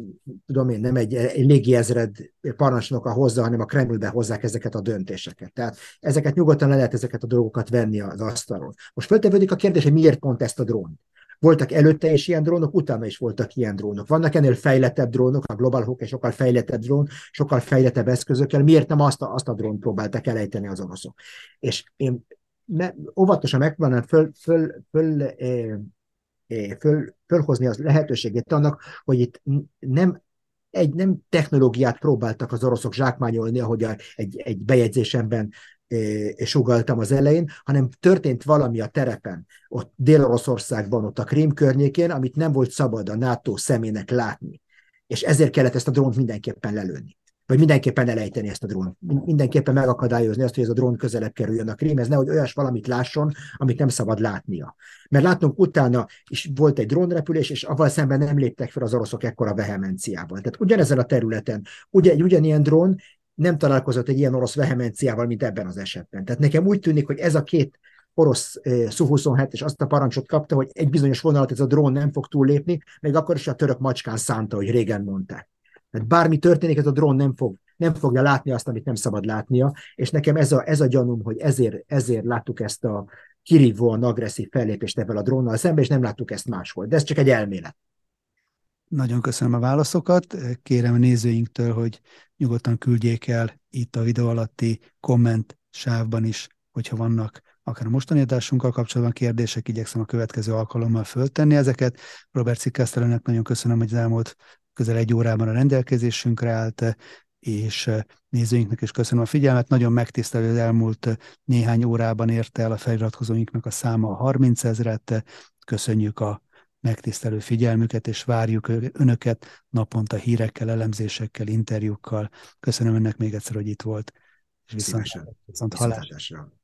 tudom én, nem egy, egy légiezred parancsnoka hozza, hanem a Kremlbe hozzák ezeket a döntéseket. Tehát ezeket nyugodtan le lehet ezeket a dolgokat venni az asztalról. Most feltevődik a kérdés, hogy miért pont ezt a drón? Voltak előtte is ilyen drónok, utána is voltak ilyen drónok. Vannak ennél fejlettebb drónok, a Global Hawk egy sokkal fejlettebb drón, sokkal fejlettebb eszközökkel. Miért nem azt a, azt a drónt próbáltak elejteni az oroszok? És én me, óvatosan megpróbálnám föl, föl, föl, föl, fölhozni az lehetőségét annak, hogy itt nem egy nem technológiát próbáltak az oroszok zsákmányolni, ahogy a, egy, egy bejegyzésemben sugaltam az elején, hanem történt valami a terepen, ott Dél-Oroszországban, ott a Krím környékén, amit nem volt szabad a NATO szemének látni. És ezért kellett ezt a drónt mindenképpen lelőni vagy mindenképpen elejteni ezt a drónt. Mindenképpen megakadályozni azt, hogy ez a drón közelebb kerüljön a krém, ez nehogy olyas valamit lásson, amit nem szabad látnia. Mert látnunk utána is volt egy drónrepülés, és avval szemben nem léptek fel az oroszok ekkora vehemenciával. Tehát ugyanezen a területen, ugye ugyanilyen drón nem találkozott egy ilyen orosz vehemenciával, mint ebben az esetben. Tehát nekem úgy tűnik, hogy ez a két orosz eh, Su-27 és azt a parancsot kapta, hogy egy bizonyos vonalat ez a drón nem fog túllépni, még akkor is a török macskán szánta, hogy régen mondták. Tehát bármi történik, ez a drón nem, fog, nem fogja látni azt, amit nem szabad látnia, és nekem ez a, ez a gyanúm, hogy ezért, ezért láttuk ezt a kirívóan agresszív fellépést ebből a drónnal szemben, és nem láttuk ezt máshol. De ez csak egy elmélet. Nagyon köszönöm a válaszokat. Kérem a nézőinktől, hogy nyugodtan küldjék el itt a videó alatti komment sávban is, hogyha vannak akár a mostani adásunkkal kapcsolatban kérdések, igyekszem a következő alkalommal föltenni ezeket. Robert Cikesztelenek nagyon köszönöm, hogy az elmúlt közel egy órában a rendelkezésünkre állt, és nézőinknek is köszönöm a figyelmet. Nagyon megtisztelő az elmúlt néhány órában érte el a feliratkozóinknak a száma a 30 ezret. Köszönjük a megtisztelő figyelmüket, és várjuk önöket naponta hírekkel, elemzésekkel, interjúkkal. Köszönöm önnek még egyszer, hogy itt volt. És viszont, viszont, viszont hallásra.